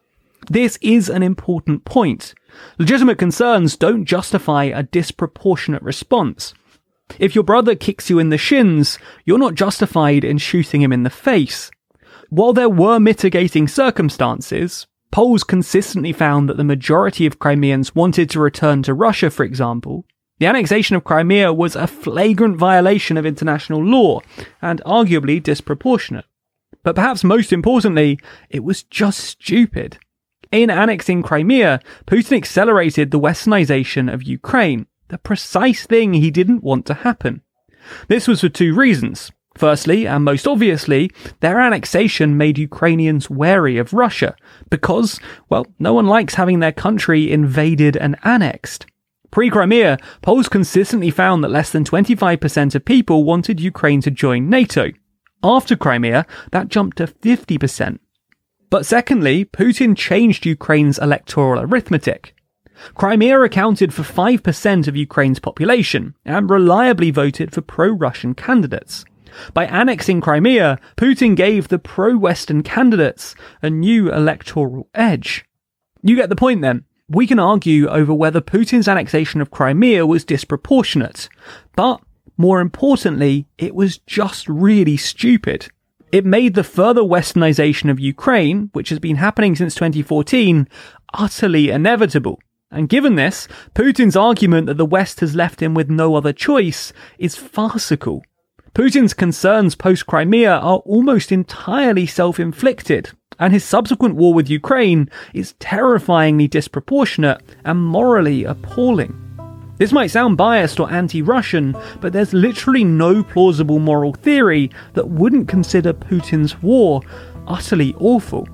This is an important point. Legitimate concerns don't justify a disproportionate response. If your brother kicks you in the shins, you're not justified in shooting him in the face. While there were mitigating circumstances, polls consistently found that the majority of Crimeans wanted to return to Russia, for example, the annexation of Crimea was a flagrant violation of international law and arguably disproportionate. But perhaps most importantly, it was just stupid. In annexing Crimea, Putin accelerated the westernization of Ukraine, the precise thing he didn't want to happen. This was for two reasons. Firstly, and most obviously, their annexation made Ukrainians wary of Russia, because, well, no one likes having their country invaded and annexed. Pre Crimea, polls consistently found that less than 25% of people wanted Ukraine to join NATO. After Crimea, that jumped to 50%. But secondly, Putin changed Ukraine's electoral arithmetic. Crimea accounted for 5% of Ukraine's population and reliably voted for pro Russian candidates. By annexing Crimea, Putin gave the pro Western candidates a new electoral edge. You get the point then. We can argue over whether Putin's annexation of Crimea was disproportionate, but more importantly, it was just really stupid. It made the further westernization of Ukraine, which has been happening since 2014, utterly inevitable. And given this, Putin's argument that the West has left him with no other choice is farcical. Putin's concerns post Crimea are almost entirely self inflicted, and his subsequent war with Ukraine is terrifyingly disproportionate and morally appalling. This might sound biased or anti Russian, but there's literally no plausible moral theory that wouldn't consider Putin's war utterly awful.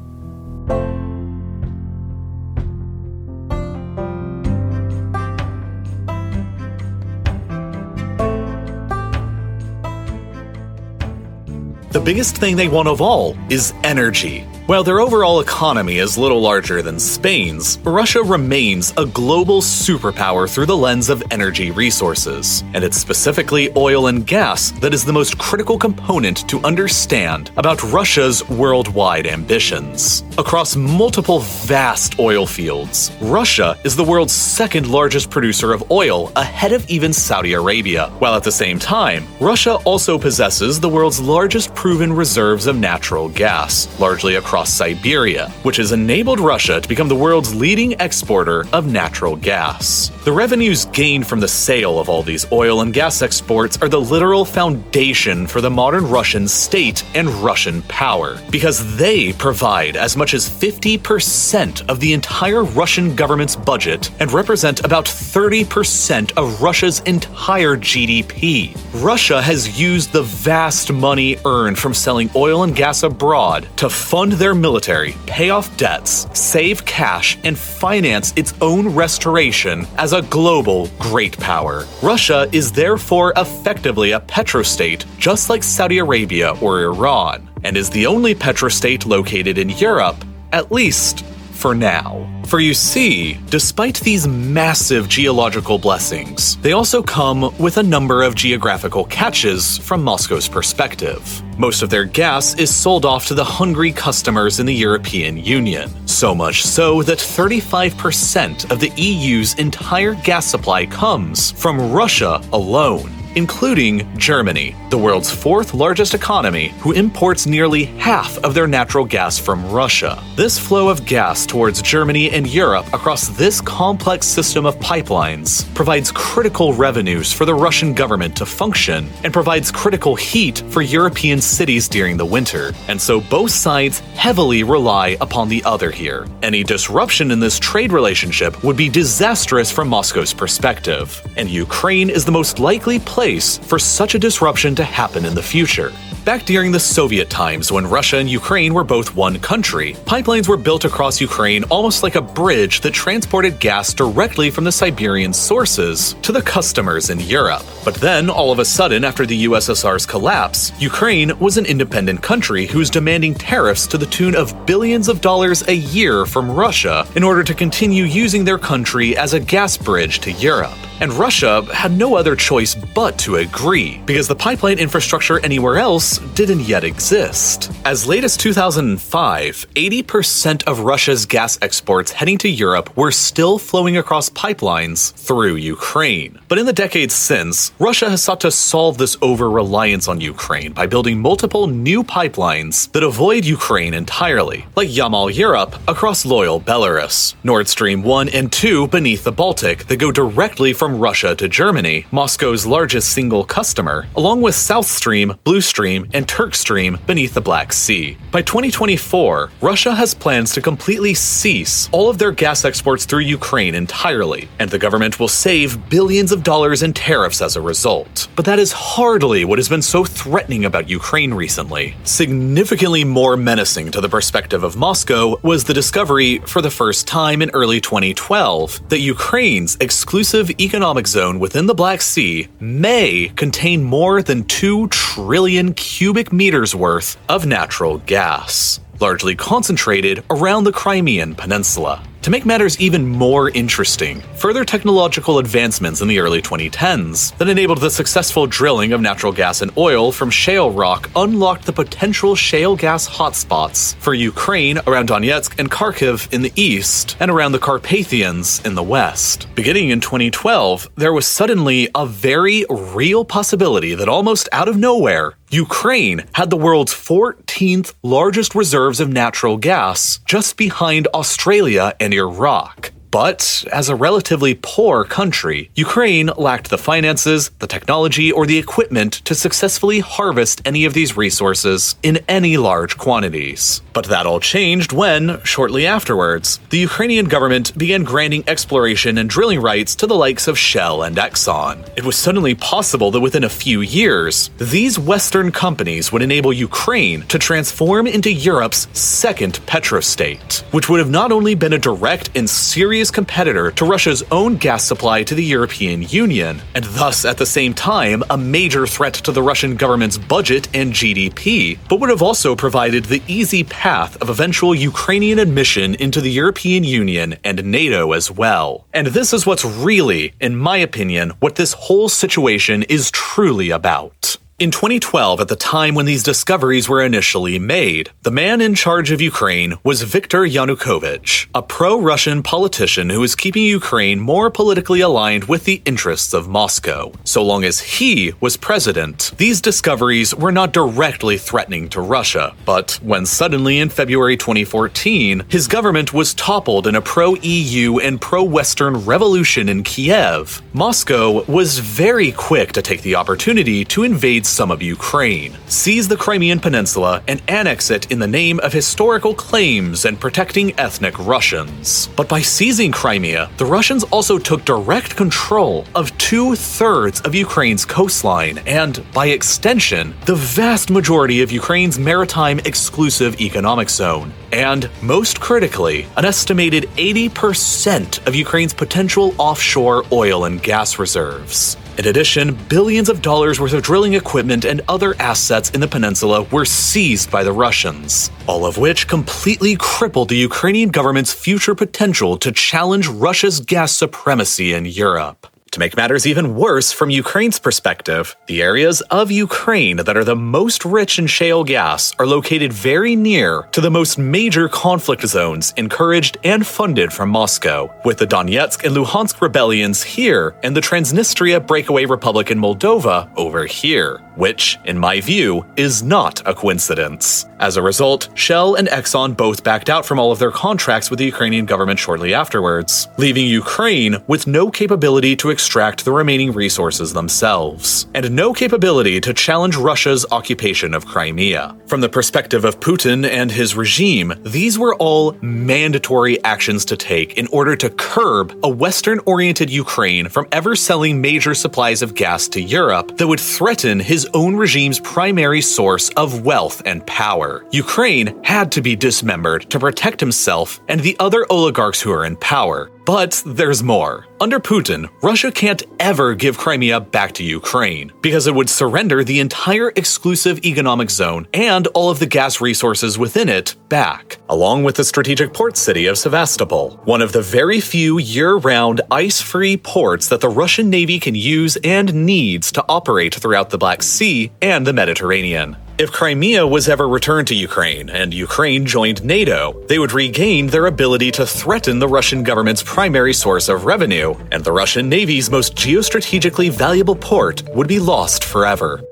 The biggest thing they want of all is energy. While their overall economy is little larger than Spain's, Russia remains a global superpower through the lens of energy resources. And it's specifically oil and gas that is the most critical component to understand about Russia's worldwide ambitions. Across multiple vast oil fields, Russia is the world's second largest producer of oil, ahead of even Saudi Arabia. While at the same time, Russia also possesses the world's largest proven reserves of natural gas, largely across across Siberia, which has enabled Russia to become the world's leading exporter of natural gas. The revenues gained from the sale of all these oil and gas exports are the literal foundation for the modern Russian state and Russian power, because they provide as much as 50% of the entire Russian government's budget and represent about 30% of Russia's entire GDP. Russia has used the vast money earned from selling oil and gas abroad to fund their military, pay off debts, save cash, and finance its own restoration as a global great power. Russia is therefore effectively a petrostate, just like Saudi Arabia or Iran, and is the only petrostate located in Europe, at least for now. For you see, despite these massive geological blessings, they also come with a number of geographical catches from Moscow's perspective. Most of their gas is sold off to the hungry customers in the European Union, so much so that 35% of the EU's entire gas supply comes from Russia alone including Germany, the world's fourth largest economy, who imports nearly half of their natural gas from Russia. This flow of gas towards Germany and Europe across this complex system of pipelines provides critical revenues for the Russian government to function and provides critical heat for European cities during the winter. And so both sides heavily rely upon the other here. Any disruption in this trade relationship would be disastrous from Moscow's perspective, and Ukraine is the most likely place place for such a disruption to happen in the future. Back during the Soviet times, when Russia and Ukraine were both one country, pipelines were built across Ukraine almost like a bridge that transported gas directly from the Siberian sources to the customers in Europe. But then, all of a sudden, after the USSR's collapse, Ukraine was an independent country who was demanding tariffs to the tune of billions of dollars a year from Russia in order to continue using their country as a gas bridge to Europe. And Russia had no other choice but to agree, because the pipeline infrastructure anywhere else didn't yet exist. As late as 2005, 80% of Russia's gas exports heading to Europe were still flowing across pipelines through Ukraine. But in the decades since, Russia has sought to solve this over reliance on Ukraine by building multiple new pipelines that avoid Ukraine entirely, like Yamal Europe across loyal Belarus, Nord Stream 1 and 2 beneath the Baltic that go directly from Russia to Germany, Moscow's largest single customer, along with South Stream, Blue Stream, and Turk Stream beneath the Black Sea. By 2024, Russia has plans to completely cease all of their gas exports through Ukraine entirely, and the government will save billions of dollars in tariffs as a result. But that is hardly what has been so threatening about Ukraine recently. Significantly more menacing to the perspective of Moscow was the discovery, for the first time in early 2012, that Ukraine's exclusive economic zone within the Black Sea may contain more than 2 trillion cubic meters worth of natural gas, largely concentrated around the Crimean Peninsula. To make matters even more interesting, further technological advancements in the early 2010s that enabled the successful drilling of natural gas and oil from shale rock unlocked the potential shale gas hotspots for Ukraine around Donetsk and Kharkiv in the east and around the Carpathians in the west. Beginning in 2012, there was suddenly a very real possibility that almost out of nowhere, Ukraine had the world's 14th largest reserves of natural gas, just behind Australia and Iraq. But as a relatively poor country, Ukraine lacked the finances, the technology, or the equipment to successfully harvest any of these resources in any large quantities. But that all changed when, shortly afterwards, the Ukrainian government began granting exploration and drilling rights to the likes of Shell and Exxon. It was suddenly possible that within a few years, these Western companies would enable Ukraine to transform into Europe's second petrostate, which would have not only been a direct and serious competitor to Russia's own gas supply to the European Union, and thus at the same time a major threat to the Russian government's budget and GDP, but would have also provided the easy path of eventual Ukrainian admission into the European Union and NATO as well. And this is what's really, in my opinion, what this whole situation is truly about. In 2012, at the time when these discoveries were initially made, the man in charge of Ukraine was Viktor Yanukovych, a pro Russian politician who was keeping Ukraine more politically aligned with the interests of Moscow. So long as he was president, these discoveries were not directly threatening to Russia. But when suddenly in February 2014, his government was toppled in a pro EU and pro Western revolution in Kiev, Moscow was very quick to take the opportunity to invade some of Ukraine, seize the Crimean Peninsula, and annex it in the name of historical claims and protecting ethnic Russians. But by seizing Crimea, the Russians also took direct control of two thirds of Ukraine's coastline and, by extension, the vast majority of Ukraine's maritime exclusive economic zone. And, most critically, an estimated 80% of Ukraine's potential offshore oil and gas reserves. In addition, billions of dollars worth of drilling equipment and other assets in the peninsula were seized by the Russians, all of which completely crippled the Ukrainian government's future potential to challenge Russia's gas supremacy in Europe. To make matters even worse, from Ukraine's perspective, the areas of Ukraine that are the most rich in shale gas are located very near to the most major conflict zones encouraged and funded from Moscow, with the Donetsk and Luhansk rebellions here and the Transnistria breakaway republic in Moldova over here, which, in my view, is not a coincidence. As a result, Shell and Exxon both backed out from all of their contracts with the Ukrainian government shortly afterwards, leaving Ukraine with no capability to extract the remaining resources themselves, and no capability to challenge Russia's occupation of Crimea. From the perspective of Putin and his regime, these were all mandatory actions to take in order to curb a Western oriented Ukraine from ever selling major supplies of gas to Europe that would threaten his own regime's primary source of wealth and power. Ukraine had to be dismembered to protect himself and the other oligarchs who are in power. But there's more. Under Putin, Russia can't ever give Crimea back to Ukraine because it would surrender the entire exclusive economic zone and all of the gas resources within it back, along with the strategic port city of Sevastopol, one of the very few year round ice free ports that the Russian Navy can use and needs to operate throughout the Black Sea and the Mediterranean. If Crimea was ever returned to Ukraine and Ukraine joined NATO, they would regain their ability to threaten the Russian government's primary source of revenue, and the Russian Navy's most geostrategically valuable port would be lost forever.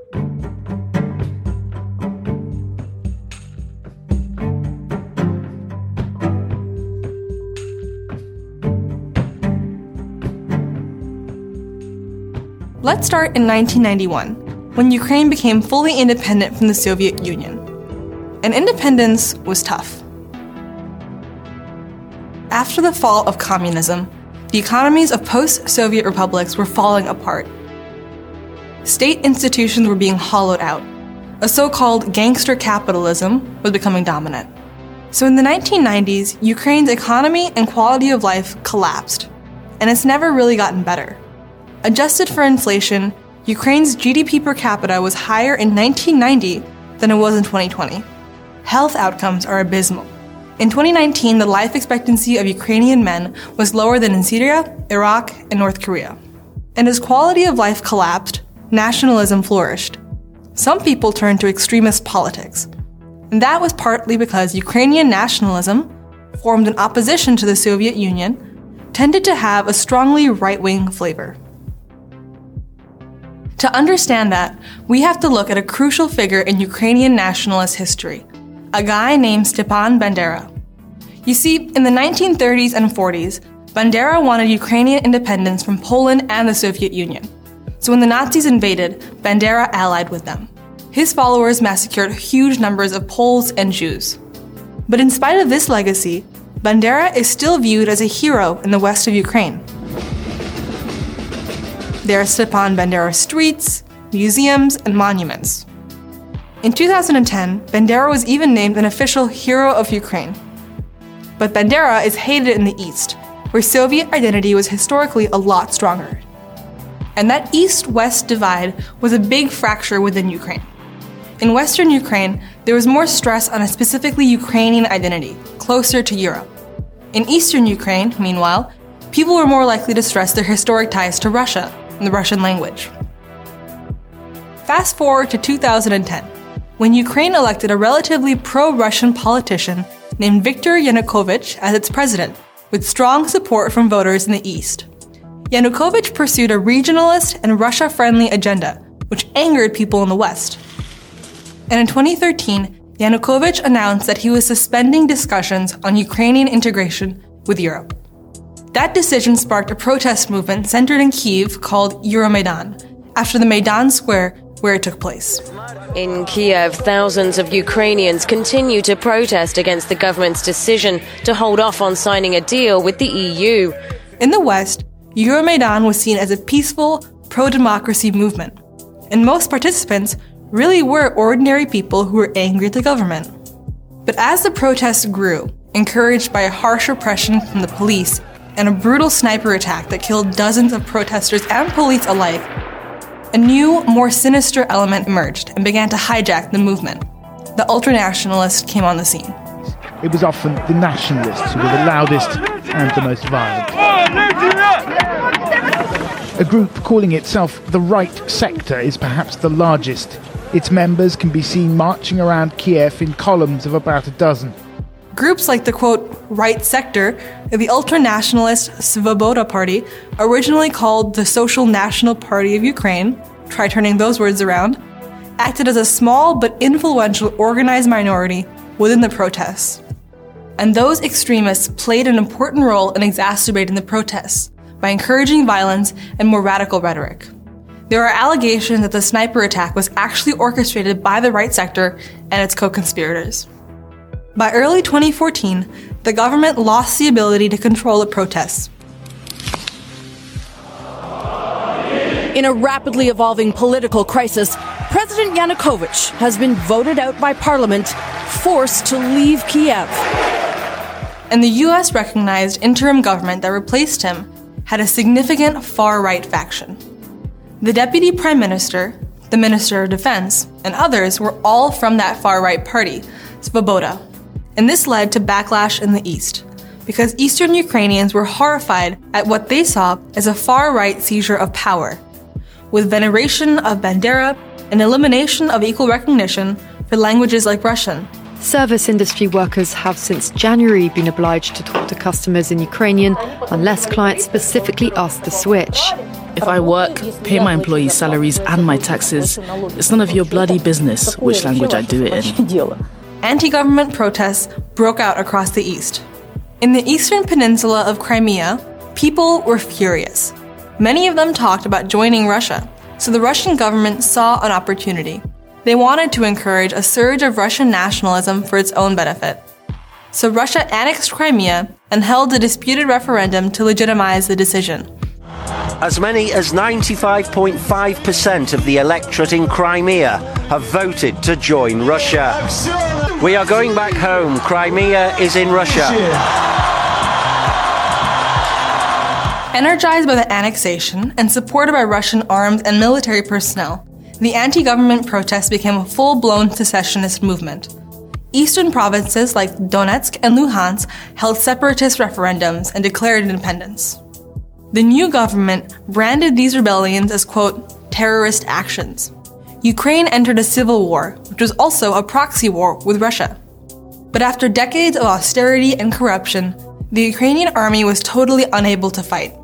Let's start in 1991 when Ukraine became fully independent from the Soviet Union. And independence was tough. After the fall of communism, the economies of post Soviet republics were falling apart. State institutions were being hollowed out. A so called gangster capitalism was becoming dominant. So in the 1990s, Ukraine's economy and quality of life collapsed, and it's never really gotten better. Adjusted for inflation, Ukraine's GDP per capita was higher in 1990 than it was in 2020. Health outcomes are abysmal. In 2019, the life expectancy of Ukrainian men was lower than in Syria, Iraq, and North Korea. And as quality of life collapsed, nationalism flourished. Some people turned to extremist politics. And that was partly because Ukrainian nationalism, formed in opposition to the Soviet Union, tended to have a strongly right wing flavor. To understand that, we have to look at a crucial figure in Ukrainian nationalist history, a guy named Stepan Bandera. You see, in the 1930s and 40s, Bandera wanted Ukrainian independence from Poland and the Soviet Union. So when the Nazis invaded, Bandera allied with them. His followers massacred huge numbers of Poles and Jews. But in spite of this legacy, Bandera is still viewed as a hero in the west of Ukraine. There are Stepan Bandera streets, museums, and monuments. In 2010, Bandera was even named an official Hero of Ukraine. But Bandera is hated in the East, where Soviet identity was historically a lot stronger. And that East West divide was a big fracture within Ukraine. In Western Ukraine, there was more stress on a specifically Ukrainian identity, closer to Europe. In Eastern Ukraine, meanwhile, people were more likely to stress their historic ties to Russia and the Russian language. Fast forward to 2010, when Ukraine elected a relatively pro Russian politician named Viktor Yanukovych as its president, with strong support from voters in the East. Yanukovych pursued a regionalist and Russia friendly agenda, which angered people in the West. And in 2013, Yanukovych announced that he was suspending discussions on Ukrainian integration with Europe. That decision sparked a protest movement centered in Kiev called Euromaidan, after the Maidan Square where it took place. In Kiev, thousands of Ukrainians continue to protest against the government's decision to hold off on signing a deal with the EU. In the West, Euromaidan was seen as a peaceful, pro democracy movement, and most participants really were ordinary people who were angry at the government. But as the protests grew, encouraged by a harsh repression from the police and a brutal sniper attack that killed dozens of protesters and police alike, a new, more sinister element emerged and began to hijack the movement. The ultranationalists came on the scene. It was often the nationalists who were the loudest and the most violent. A group calling itself the Right Sector is perhaps the largest. Its members can be seen marching around Kiev in columns of about a dozen. Groups like the quote, right sector, the ultranationalist Svoboda Party, originally called the Social National Party of Ukraine, try turning those words around, acted as a small but influential organized minority within the protests. And those extremists played an important role in exacerbating the protests by encouraging violence and more radical rhetoric. There are allegations that the sniper attack was actually orchestrated by the right sector and its co conspirators. By early 2014, the government lost the ability to control the protests. In a rapidly evolving political crisis, President Yanukovych has been voted out by parliament, forced to leave Kiev. And the US recognized interim government that replaced him had a significant far right faction. The deputy prime minister, the minister of defense, and others were all from that far right party, Svoboda. And this led to backlash in the east, because eastern Ukrainians were horrified at what they saw as a far right seizure of power, with veneration of Bandera and elimination of equal recognition for languages like Russian. Service industry workers have since January been obliged to talk to customers in Ukrainian unless clients specifically ask to switch. If I work, pay my employees' salaries and my taxes, it's none of your bloody business which language I do it in. Anti government protests broke out across the east. In the eastern peninsula of Crimea, people were furious. Many of them talked about joining Russia, so the Russian government saw an opportunity. They wanted to encourage a surge of Russian nationalism for its own benefit. So Russia annexed Crimea and held a disputed referendum to legitimize the decision. As many as 95.5% of the electorate in Crimea have voted to join Russia. We are going back home. Crimea is in Russia. Energized by the annexation and supported by Russian armed and military personnel, the anti government protests became a full blown secessionist movement. Eastern provinces like Donetsk and Luhansk held separatist referendums and declared independence. The new government branded these rebellions as, quote, terrorist actions. Ukraine entered a civil war, which was also a proxy war with Russia. But after decades of austerity and corruption, the Ukrainian army was totally unable to fight.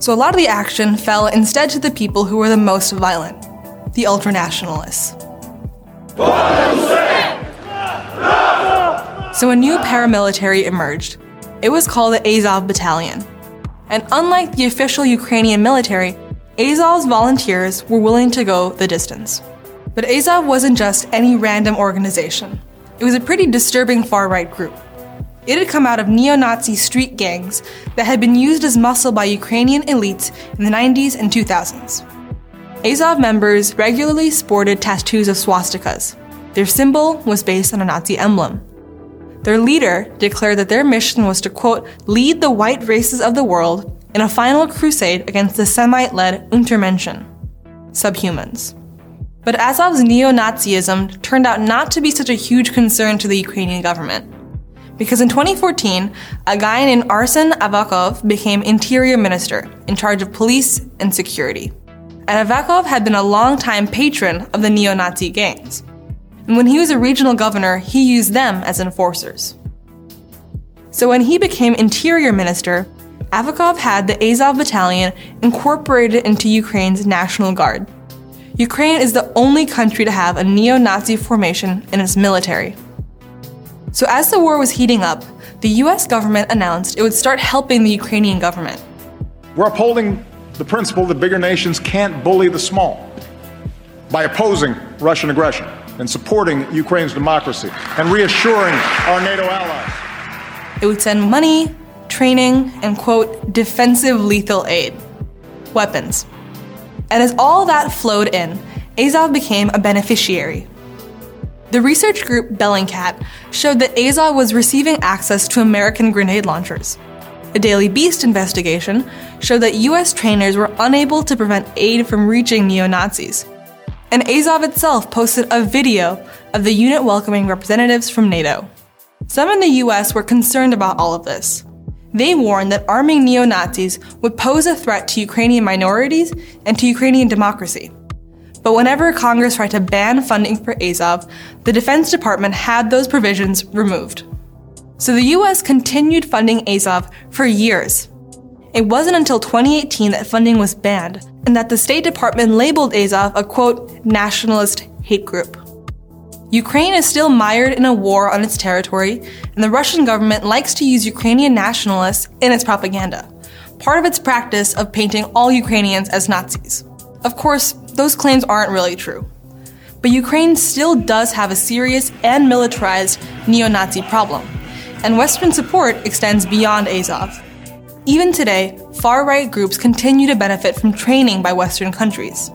So a lot of the action fell instead to the people who were the most violent the ultranationalists. So a new paramilitary emerged. It was called the Azov Battalion. And unlike the official Ukrainian military, Azov's volunteers were willing to go the distance. But Azov wasn't just any random organization. It was a pretty disturbing far right group. It had come out of neo Nazi street gangs that had been used as muscle by Ukrainian elites in the 90s and 2000s. Azov members regularly sported tattoos of swastikas. Their symbol was based on a Nazi emblem. Their leader declared that their mission was to, quote, lead the white races of the world in a final crusade against the Semite led Untermenschen, subhumans. But Azov's neo Nazism turned out not to be such a huge concern to the Ukrainian government. Because in 2014, a guy named Arsen Avakov became interior minister in charge of police and security and Avakov had been a longtime patron of the neo Nazi gangs. And when he was a regional governor, he used them as enforcers. So when he became interior minister, Avakov had the Azov battalion incorporated into Ukraine's National Guard. Ukraine is the only country to have a neo Nazi formation in its military. So as the war was heating up, the US government announced it would start helping the Ukrainian government. We're upholding the principle that bigger nations can't bully the small by opposing Russian aggression and supporting Ukraine's democracy and reassuring our NATO allies. It would send money, training, and quote, defensive lethal aid, weapons. And as all that flowed in, Azov became a beneficiary. The research group Bellingcat showed that Azov was receiving access to American grenade launchers. A Daily Beast investigation showed that US trainers were unable to prevent aid from reaching neo Nazis. And Azov itself posted a video of the unit welcoming representatives from NATO. Some in the US were concerned about all of this. They warned that arming neo Nazis would pose a threat to Ukrainian minorities and to Ukrainian democracy. But whenever Congress tried to ban funding for Azov, the Defense Department had those provisions removed. So the US continued funding Azov for years. It wasn't until 2018 that funding was banned, and that the State Department labeled Azov a quote, nationalist hate group. Ukraine is still mired in a war on its territory, and the Russian government likes to use Ukrainian nationalists in its propaganda, part of its practice of painting all Ukrainians as Nazis. Of course, those claims aren't really true. But Ukraine still does have a serious and militarized neo Nazi problem, and Western support extends beyond Azov. Even today, far right groups continue to benefit from training by Western countries.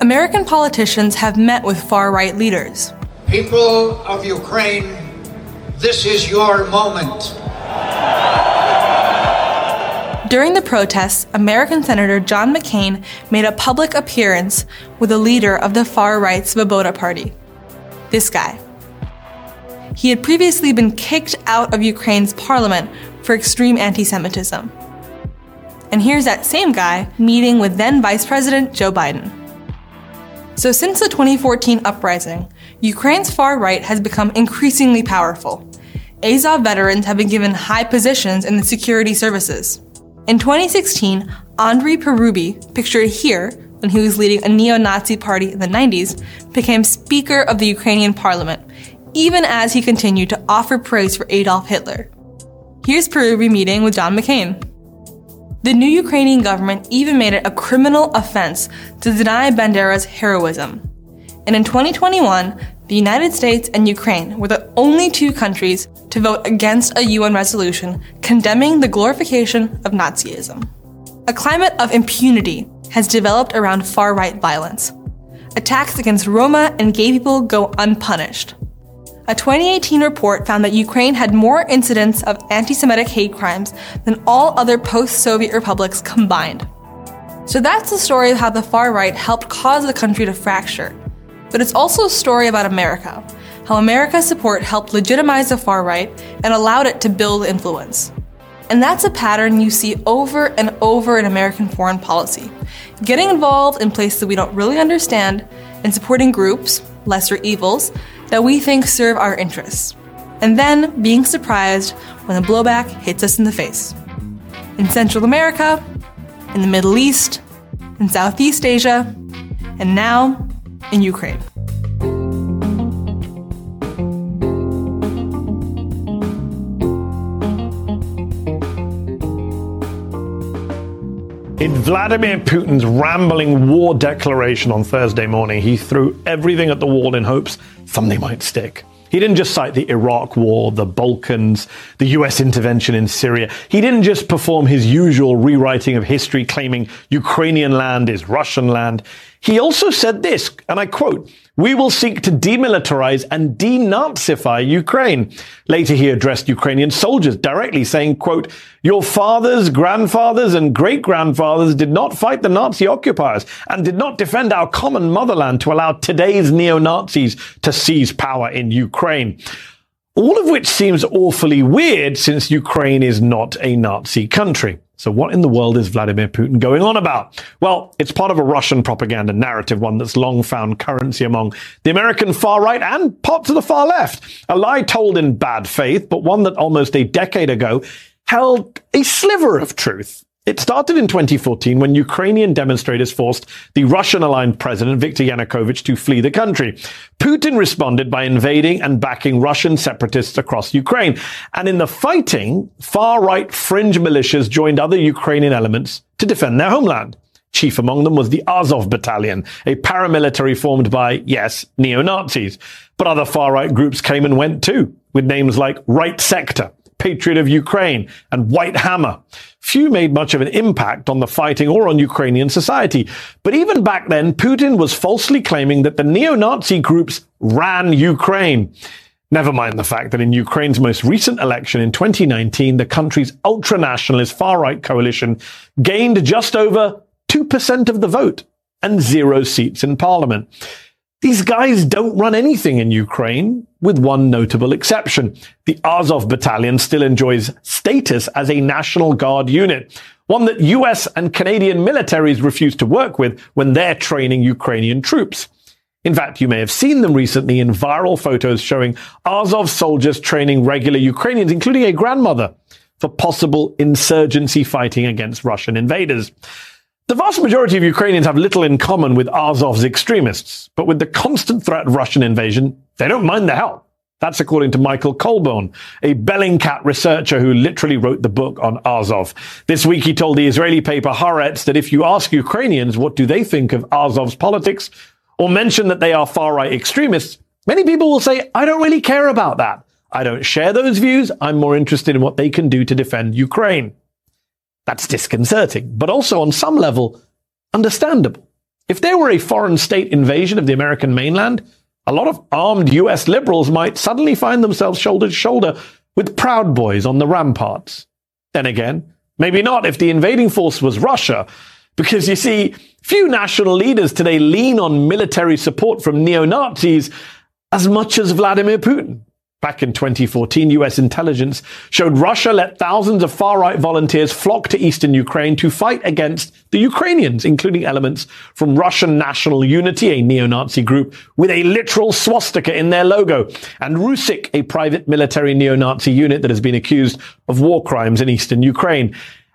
American politicians have met with far right leaders. People of Ukraine, this is your moment. During the protests, American Senator John McCain made a public appearance with a leader of the far right Svoboda Party. This guy. He had previously been kicked out of Ukraine's parliament for extreme anti Semitism. And here's that same guy meeting with then Vice President Joe Biden. So, since the 2014 uprising, Ukraine's far right has become increasingly powerful. Azov veterans have been given high positions in the security services. In 2016, Andriy Parubiy, pictured here when he was leading a neo Nazi party in the 90s, became Speaker of the Ukrainian Parliament, even as he continued to offer praise for Adolf Hitler. Here's Parubiy meeting with John McCain. The new Ukrainian government even made it a criminal offense to deny Bandera's heroism. And in 2021, the United States and Ukraine were the only two countries to vote against a UN resolution condemning the glorification of Nazism. A climate of impunity has developed around far right violence. Attacks against Roma and gay people go unpunished. A 2018 report found that Ukraine had more incidents of anti Semitic hate crimes than all other post Soviet republics combined. So that's the story of how the far right helped cause the country to fracture but it's also a story about America, how America's support helped legitimize the far right and allowed it to build influence. And that's a pattern you see over and over in American foreign policy getting involved in places that we don't really understand and supporting groups, lesser evils, that we think serve our interests. And then being surprised when the blowback hits us in the face. In Central America, in the Middle East, in Southeast Asia, and now in Ukraine. In Vladimir Putin's rambling war declaration on Thursday morning, he threw everything at the wall in hopes something might stick. He didn't just cite the Iraq war, the Balkans, the US intervention in Syria. He didn't just perform his usual rewriting of history claiming Ukrainian land is Russian land. He also said this, and I quote, we will seek to demilitarize and denazify Ukraine. Later, he addressed Ukrainian soldiers directly saying, quote, your fathers, grandfathers, and great grandfathers did not fight the Nazi occupiers and did not defend our common motherland to allow today's neo-Nazis to seize power in Ukraine. All of which seems awfully weird since Ukraine is not a Nazi country. So what in the world is Vladimir Putin going on about? Well, it's part of a Russian propaganda narrative, one that's long found currency among the American far right and parts of the far left. A lie told in bad faith, but one that almost a decade ago held a sliver of truth. It started in 2014 when Ukrainian demonstrators forced the Russian aligned president Viktor Yanukovych to flee the country. Putin responded by invading and backing Russian separatists across Ukraine. And in the fighting, far right fringe militias joined other Ukrainian elements to defend their homeland. Chief among them was the Azov Battalion, a paramilitary formed by, yes, neo-Nazis. But other far-right groups came and went too, with names like Right Sector, Patriot of Ukraine, and White Hammer. Few made much of an impact on the fighting or on Ukrainian society. But even back then, Putin was falsely claiming that the neo-Nazi groups ran Ukraine. Never mind the fact that in Ukraine's most recent election in 2019, the country's ultra-nationalist far-right coalition gained just over 2% of the vote and zero seats in parliament. These guys don't run anything in Ukraine, with one notable exception. The Azov battalion still enjoys status as a National Guard unit, one that US and Canadian militaries refuse to work with when they're training Ukrainian troops. In fact, you may have seen them recently in viral photos showing Azov soldiers training regular Ukrainians, including a grandmother, for possible insurgency fighting against Russian invaders. The vast majority of Ukrainians have little in common with Azov's extremists, but with the constant threat of Russian invasion, they don't mind the help. That's according to Michael Colborne, a Bellingcat researcher who literally wrote the book on Azov. This week he told the Israeli paper Haaretz that if you ask Ukrainians what do they think of Azov's politics, or mention that they are far right extremists, many people will say, I don't really care about that. I don't share those views. I'm more interested in what they can do to defend Ukraine. That's disconcerting, but also on some level, understandable. If there were a foreign state invasion of the American mainland, a lot of armed US liberals might suddenly find themselves shoulder to shoulder with Proud Boys on the ramparts. Then again, maybe not if the invading force was Russia, because you see, few national leaders today lean on military support from neo Nazis as much as Vladimir Putin. Back in 2014, US intelligence showed Russia let thousands of far right volunteers flock to eastern Ukraine to fight against the Ukrainians, including elements from Russian National Unity, a neo Nazi group with a literal swastika in their logo, and Rusich, a private military neo Nazi unit that has been accused of war crimes in eastern Ukraine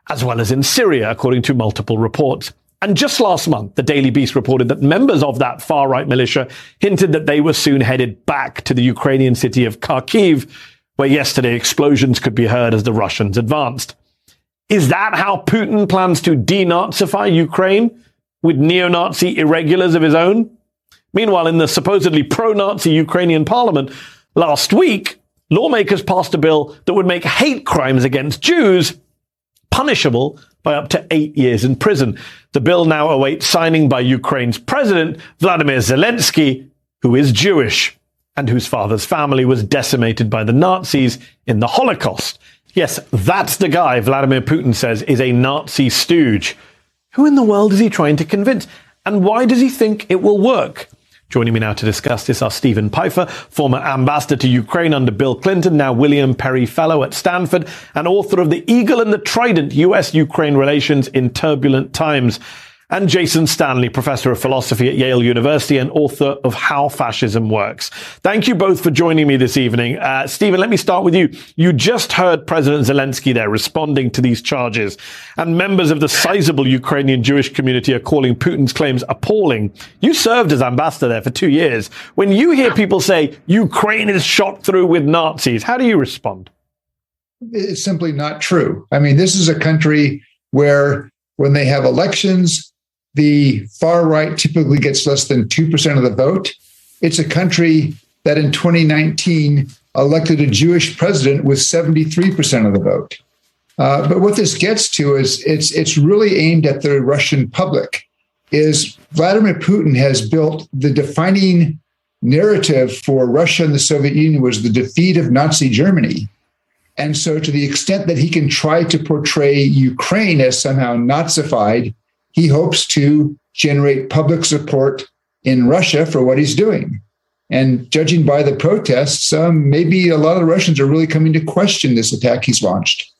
as well as in Syria, according to multiple reports. And just last month, the Daily Beast reported that members of that far right militia hinted that they were soon headed back to the Ukrainian city of Kharkiv, where yesterday explosions could be heard as the Russians advanced. Is that how Putin plans to denazify Ukraine with neo Nazi irregulars of his own? Meanwhile, in the supposedly pro Nazi Ukrainian parliament last week, lawmakers passed a bill that would make hate crimes against Jews punishable by up to eight years in prison. The bill now awaits signing by Ukraine's president, Vladimir Zelensky, who is Jewish and whose father's family was decimated by the Nazis in the Holocaust. Yes, that's the guy Vladimir Putin says is a Nazi stooge. Who in the world is he trying to convince? And why does he think it will work? Joining me now to discuss this are Steven Pifer, former ambassador to Ukraine under Bill Clinton, now William Perry Fellow at Stanford, and author of The Eagle and the Trident US Ukraine Relations in Turbulent Times and Jason Stanley, professor of philosophy at Yale University and author of How Fascism Works. Thank you both for joining me this evening. Uh, Steven, let me start with you. You just heard President Zelensky there responding to these charges, and members of the sizable Ukrainian Jewish community are calling Putin's claims appalling. You served as ambassador there for two years. When you hear people say Ukraine is shot through with Nazis, how do you respond? It's simply not true. I mean, this is a country where when they have elections, the far right typically gets less than 2% of the vote. It's a country that in 2019 elected a Jewish president with 73% of the vote. Uh, but what this gets to is it's it's really aimed at the Russian public. Is Vladimir Putin has built the defining narrative for Russia and the Soviet Union was the defeat of Nazi Germany. And so, to the extent that he can try to portray Ukraine as somehow Nazified, he hopes to generate public support in Russia for what he's doing. And judging by the protests, um, maybe a lot of Russians are really coming to question this attack he's launched.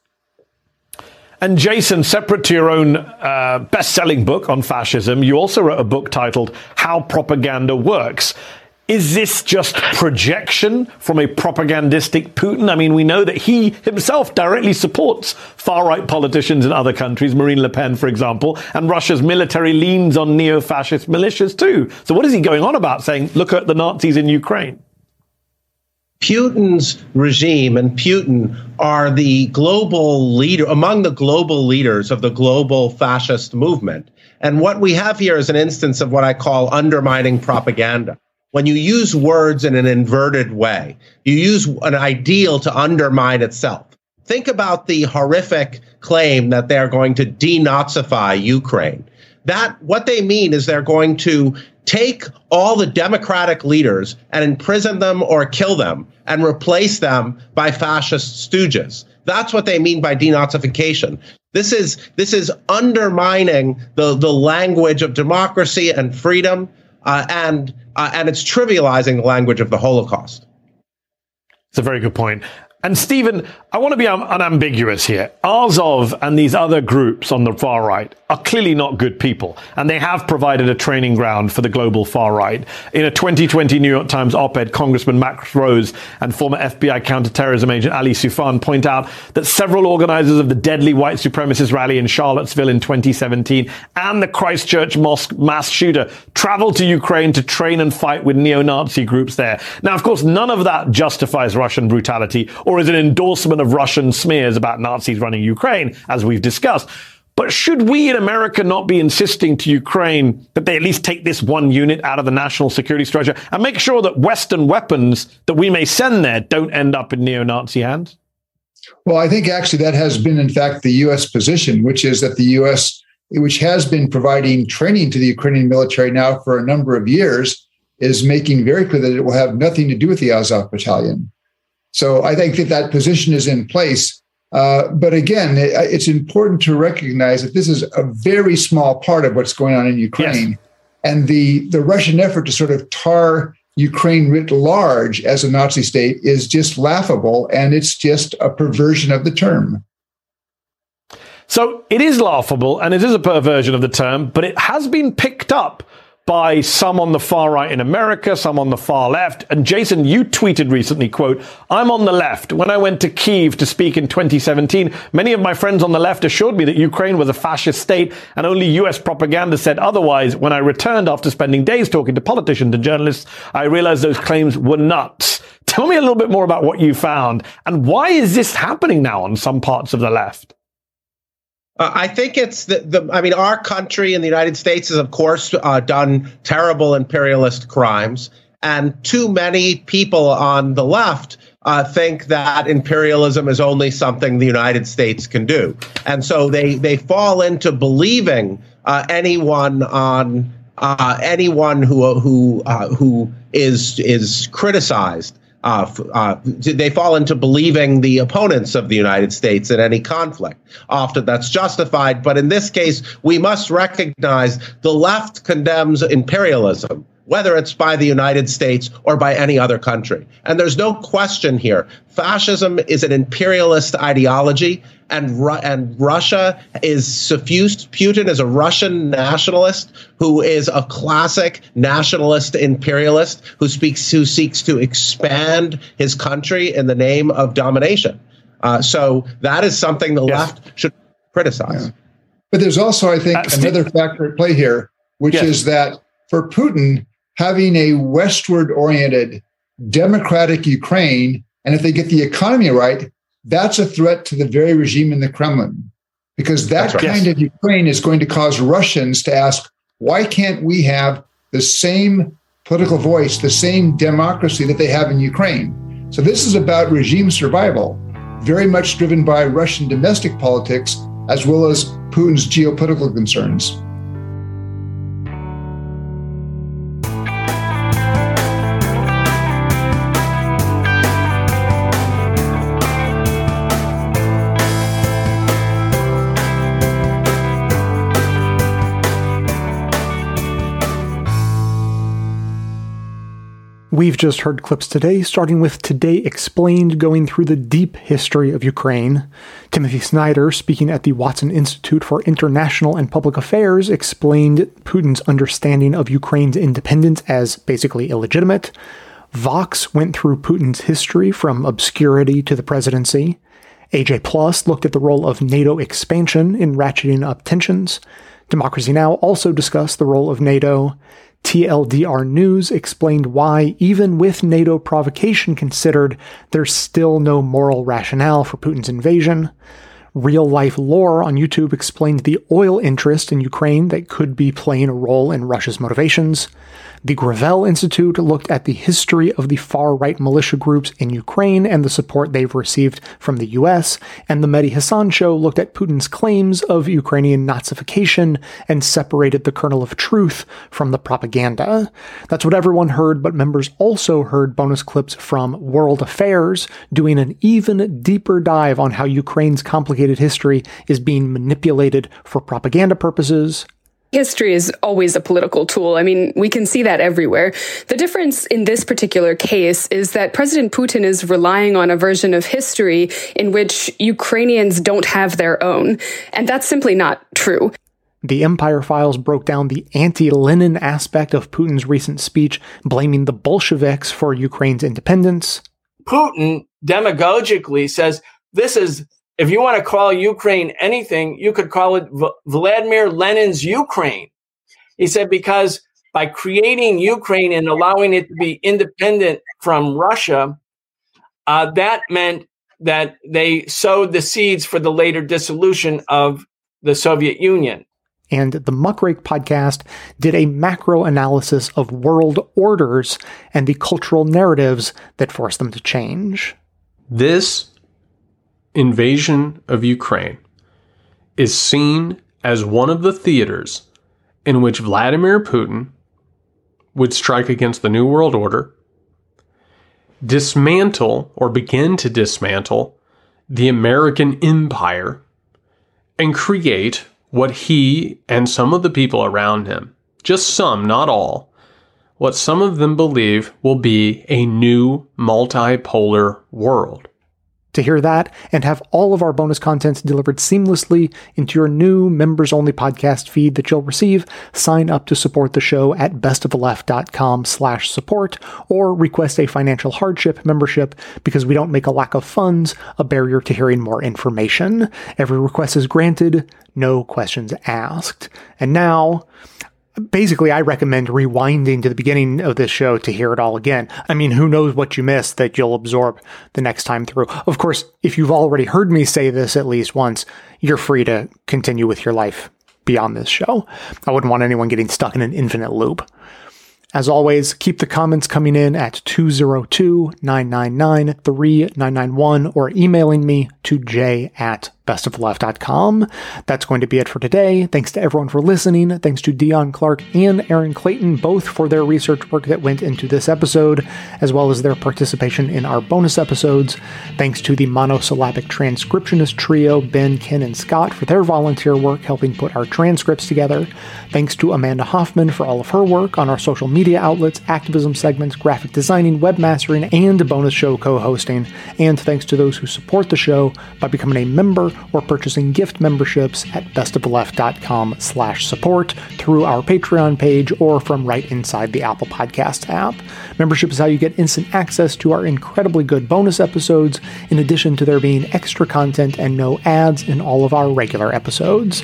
And Jason, separate to your own uh, best selling book on fascism, you also wrote a book titled How Propaganda Works. Is this just projection from a propagandistic Putin? I mean, we know that he himself directly supports far right politicians in other countries, Marine Le Pen, for example, and Russia's military leans on neo fascist militias too. So, what is he going on about saying, look at the Nazis in Ukraine? Putin's regime and Putin are the global leader, among the global leaders of the global fascist movement. And what we have here is an instance of what I call undermining propaganda when you use words in an inverted way, you use an ideal to undermine itself. Think about the horrific claim that they're going to denazify Ukraine. That what they mean is they're going to take all the democratic leaders and imprison them or kill them and replace them by fascist stooges. That's what they mean by denazification. This is this is undermining the the language of democracy and freedom, uh, and uh, and it's trivializing the language of the Holocaust. It's a very good point. And Steven, I want to be un- unambiguous here. Azov and these other groups on the far right are clearly not good people, and they have provided a training ground for the global far right. In a 2020 New York Times op-ed, Congressman Max Rose and former FBI counterterrorism agent Ali Soufan point out that several organizers of the deadly white supremacist rally in Charlottesville in 2017 and the Christchurch mosque mass shooter traveled to Ukraine to train and fight with neo-Nazi groups there. Now, of course, none of that justifies Russian brutality or is an endorsement of Russian smears about Nazis running Ukraine, as we've discussed. But should we in America not be insisting to Ukraine that they at least take this one unit out of the national security structure and make sure that Western weapons that we may send there don't end up in neo Nazi hands? Well, I think actually that has been, in fact, the U.S. position, which is that the U.S., which has been providing training to the Ukrainian military now for a number of years, is making very clear that it will have nothing to do with the Azov battalion. So I think that that position is in place. Uh, but again, it, it's important to recognize that this is a very small part of what's going on in Ukraine. Yes. And the, the Russian effort to sort of tar Ukraine writ large as a Nazi state is just laughable. And it's just a perversion of the term. So it is laughable and it is a perversion of the term, but it has been picked up by some on the far right in America, some on the far left. And Jason, you tweeted recently, quote, I'm on the left. When I went to Kiev to speak in 2017, many of my friends on the left assured me that Ukraine was a fascist state and only US propaganda said otherwise. When I returned after spending days talking to politicians and journalists, I realized those claims were nuts. Tell me a little bit more about what you found and why is this happening now on some parts of the left? Uh, I think it's the, the, I mean, our country in the United States has, of course, uh, done terrible imperialist crimes. And too many people on the left uh, think that imperialism is only something the United States can do. And so they, they fall into believing uh, anyone on uh, anyone who who uh, who is is criticized uh, uh, they fall into believing the opponents of the United States in any conflict. Often that's justified, but in this case, we must recognize the left condemns imperialism whether it's by the United States or by any other country. And there's no question here. Fascism is an imperialist ideology, and, Ru- and Russia is suffused. Putin is a Russian nationalist who is a classic nationalist imperialist who speaks, who seeks to expand his country in the name of domination. Uh, so that is something the yes. left should criticize. Yeah. But there's also, I think, uh, another factor at play here, which yes. is that for Putin, having a westward oriented democratic Ukraine, and if they get the economy right, that's a threat to the very regime in the Kremlin. Because that right. kind yes. of Ukraine is going to cause Russians to ask, why can't we have the same political voice, the same democracy that they have in Ukraine? So this is about regime survival, very much driven by Russian domestic politics as well as Putin's geopolitical concerns. We've just heard clips today, starting with Today Explained, going through the deep history of Ukraine. Timothy Snyder, speaking at the Watson Institute for International and Public Affairs, explained Putin's understanding of Ukraine's independence as basically illegitimate. Vox went through Putin's history from obscurity to the presidency. AJ Plus looked at the role of NATO expansion in ratcheting up tensions. Democracy Now! also discussed the role of NATO. TLDR News explained why, even with NATO provocation considered, there's still no moral rationale for Putin's invasion. Real Life Lore on YouTube explained the oil interest in Ukraine that could be playing a role in Russia's motivations. The Gravel Institute looked at the history of the far right militia groups in Ukraine and the support they've received from the US. And the Mehdi Hasan show looked at Putin's claims of Ukrainian Nazification and separated the kernel of truth from the propaganda. That's what everyone heard, but members also heard bonus clips from World Affairs doing an even deeper dive on how Ukraine's complicated history is being manipulated for propaganda purposes History is always a political tool. I mean, we can see that everywhere. The difference in this particular case is that President Putin is relying on a version of history in which Ukrainians don't have their own. And that's simply not true. The Empire Files broke down the anti Lenin aspect of Putin's recent speech, blaming the Bolsheviks for Ukraine's independence. Putin demagogically says this is if you want to call Ukraine anything, you could call it v- Vladimir Lenin's Ukraine. He said, because by creating Ukraine and allowing it to be independent from Russia, uh, that meant that they sowed the seeds for the later dissolution of the Soviet Union. And the Muckrake podcast did a macro analysis of world orders and the cultural narratives that forced them to change. This invasion of Ukraine is seen as one of the theaters in which Vladimir Putin would strike against the New World Order, dismantle or begin to dismantle the American empire, and create what he and some of the people around him, just some, not all, what some of them believe will be a new multipolar world. To hear that and have all of our bonus content delivered seamlessly into your new members only podcast feed that you'll receive, sign up to support the show at bestoftheleft.com slash support or request a financial hardship membership because we don't make a lack of funds a barrier to hearing more information. Every request is granted, no questions asked. And now, basically I recommend rewinding to the beginning of this show to hear it all again. I mean, who knows what you missed that you'll absorb the next time through. Of course, if you've already heard me say this at least once, you're free to continue with your life beyond this show. I wouldn't want anyone getting stuck in an infinite loop. As always, keep the comments coming in at 202 999 3991 or emailing me to j at bestoftheleft.com. That's going to be it for today. Thanks to everyone for listening. Thanks to Deon Clark and Erin Clayton, both for their research work that went into this episode, as well as their participation in our bonus episodes. Thanks to the monosyllabic transcriptionist trio, Ben, Ken, and Scott, for their volunteer work helping put our transcripts together. Thanks to Amanda Hoffman for all of her work on our social media outlets, activism segments, graphic designing, webmastering, and bonus show co hosting. And thanks to those who support the show by becoming a member or purchasing gift memberships at bestoftheleft.com slash support through our Patreon page or from right inside the Apple Podcast app. Membership is how you get instant access to our incredibly good bonus episodes, in addition to there being extra content and no ads in all of our regular episodes.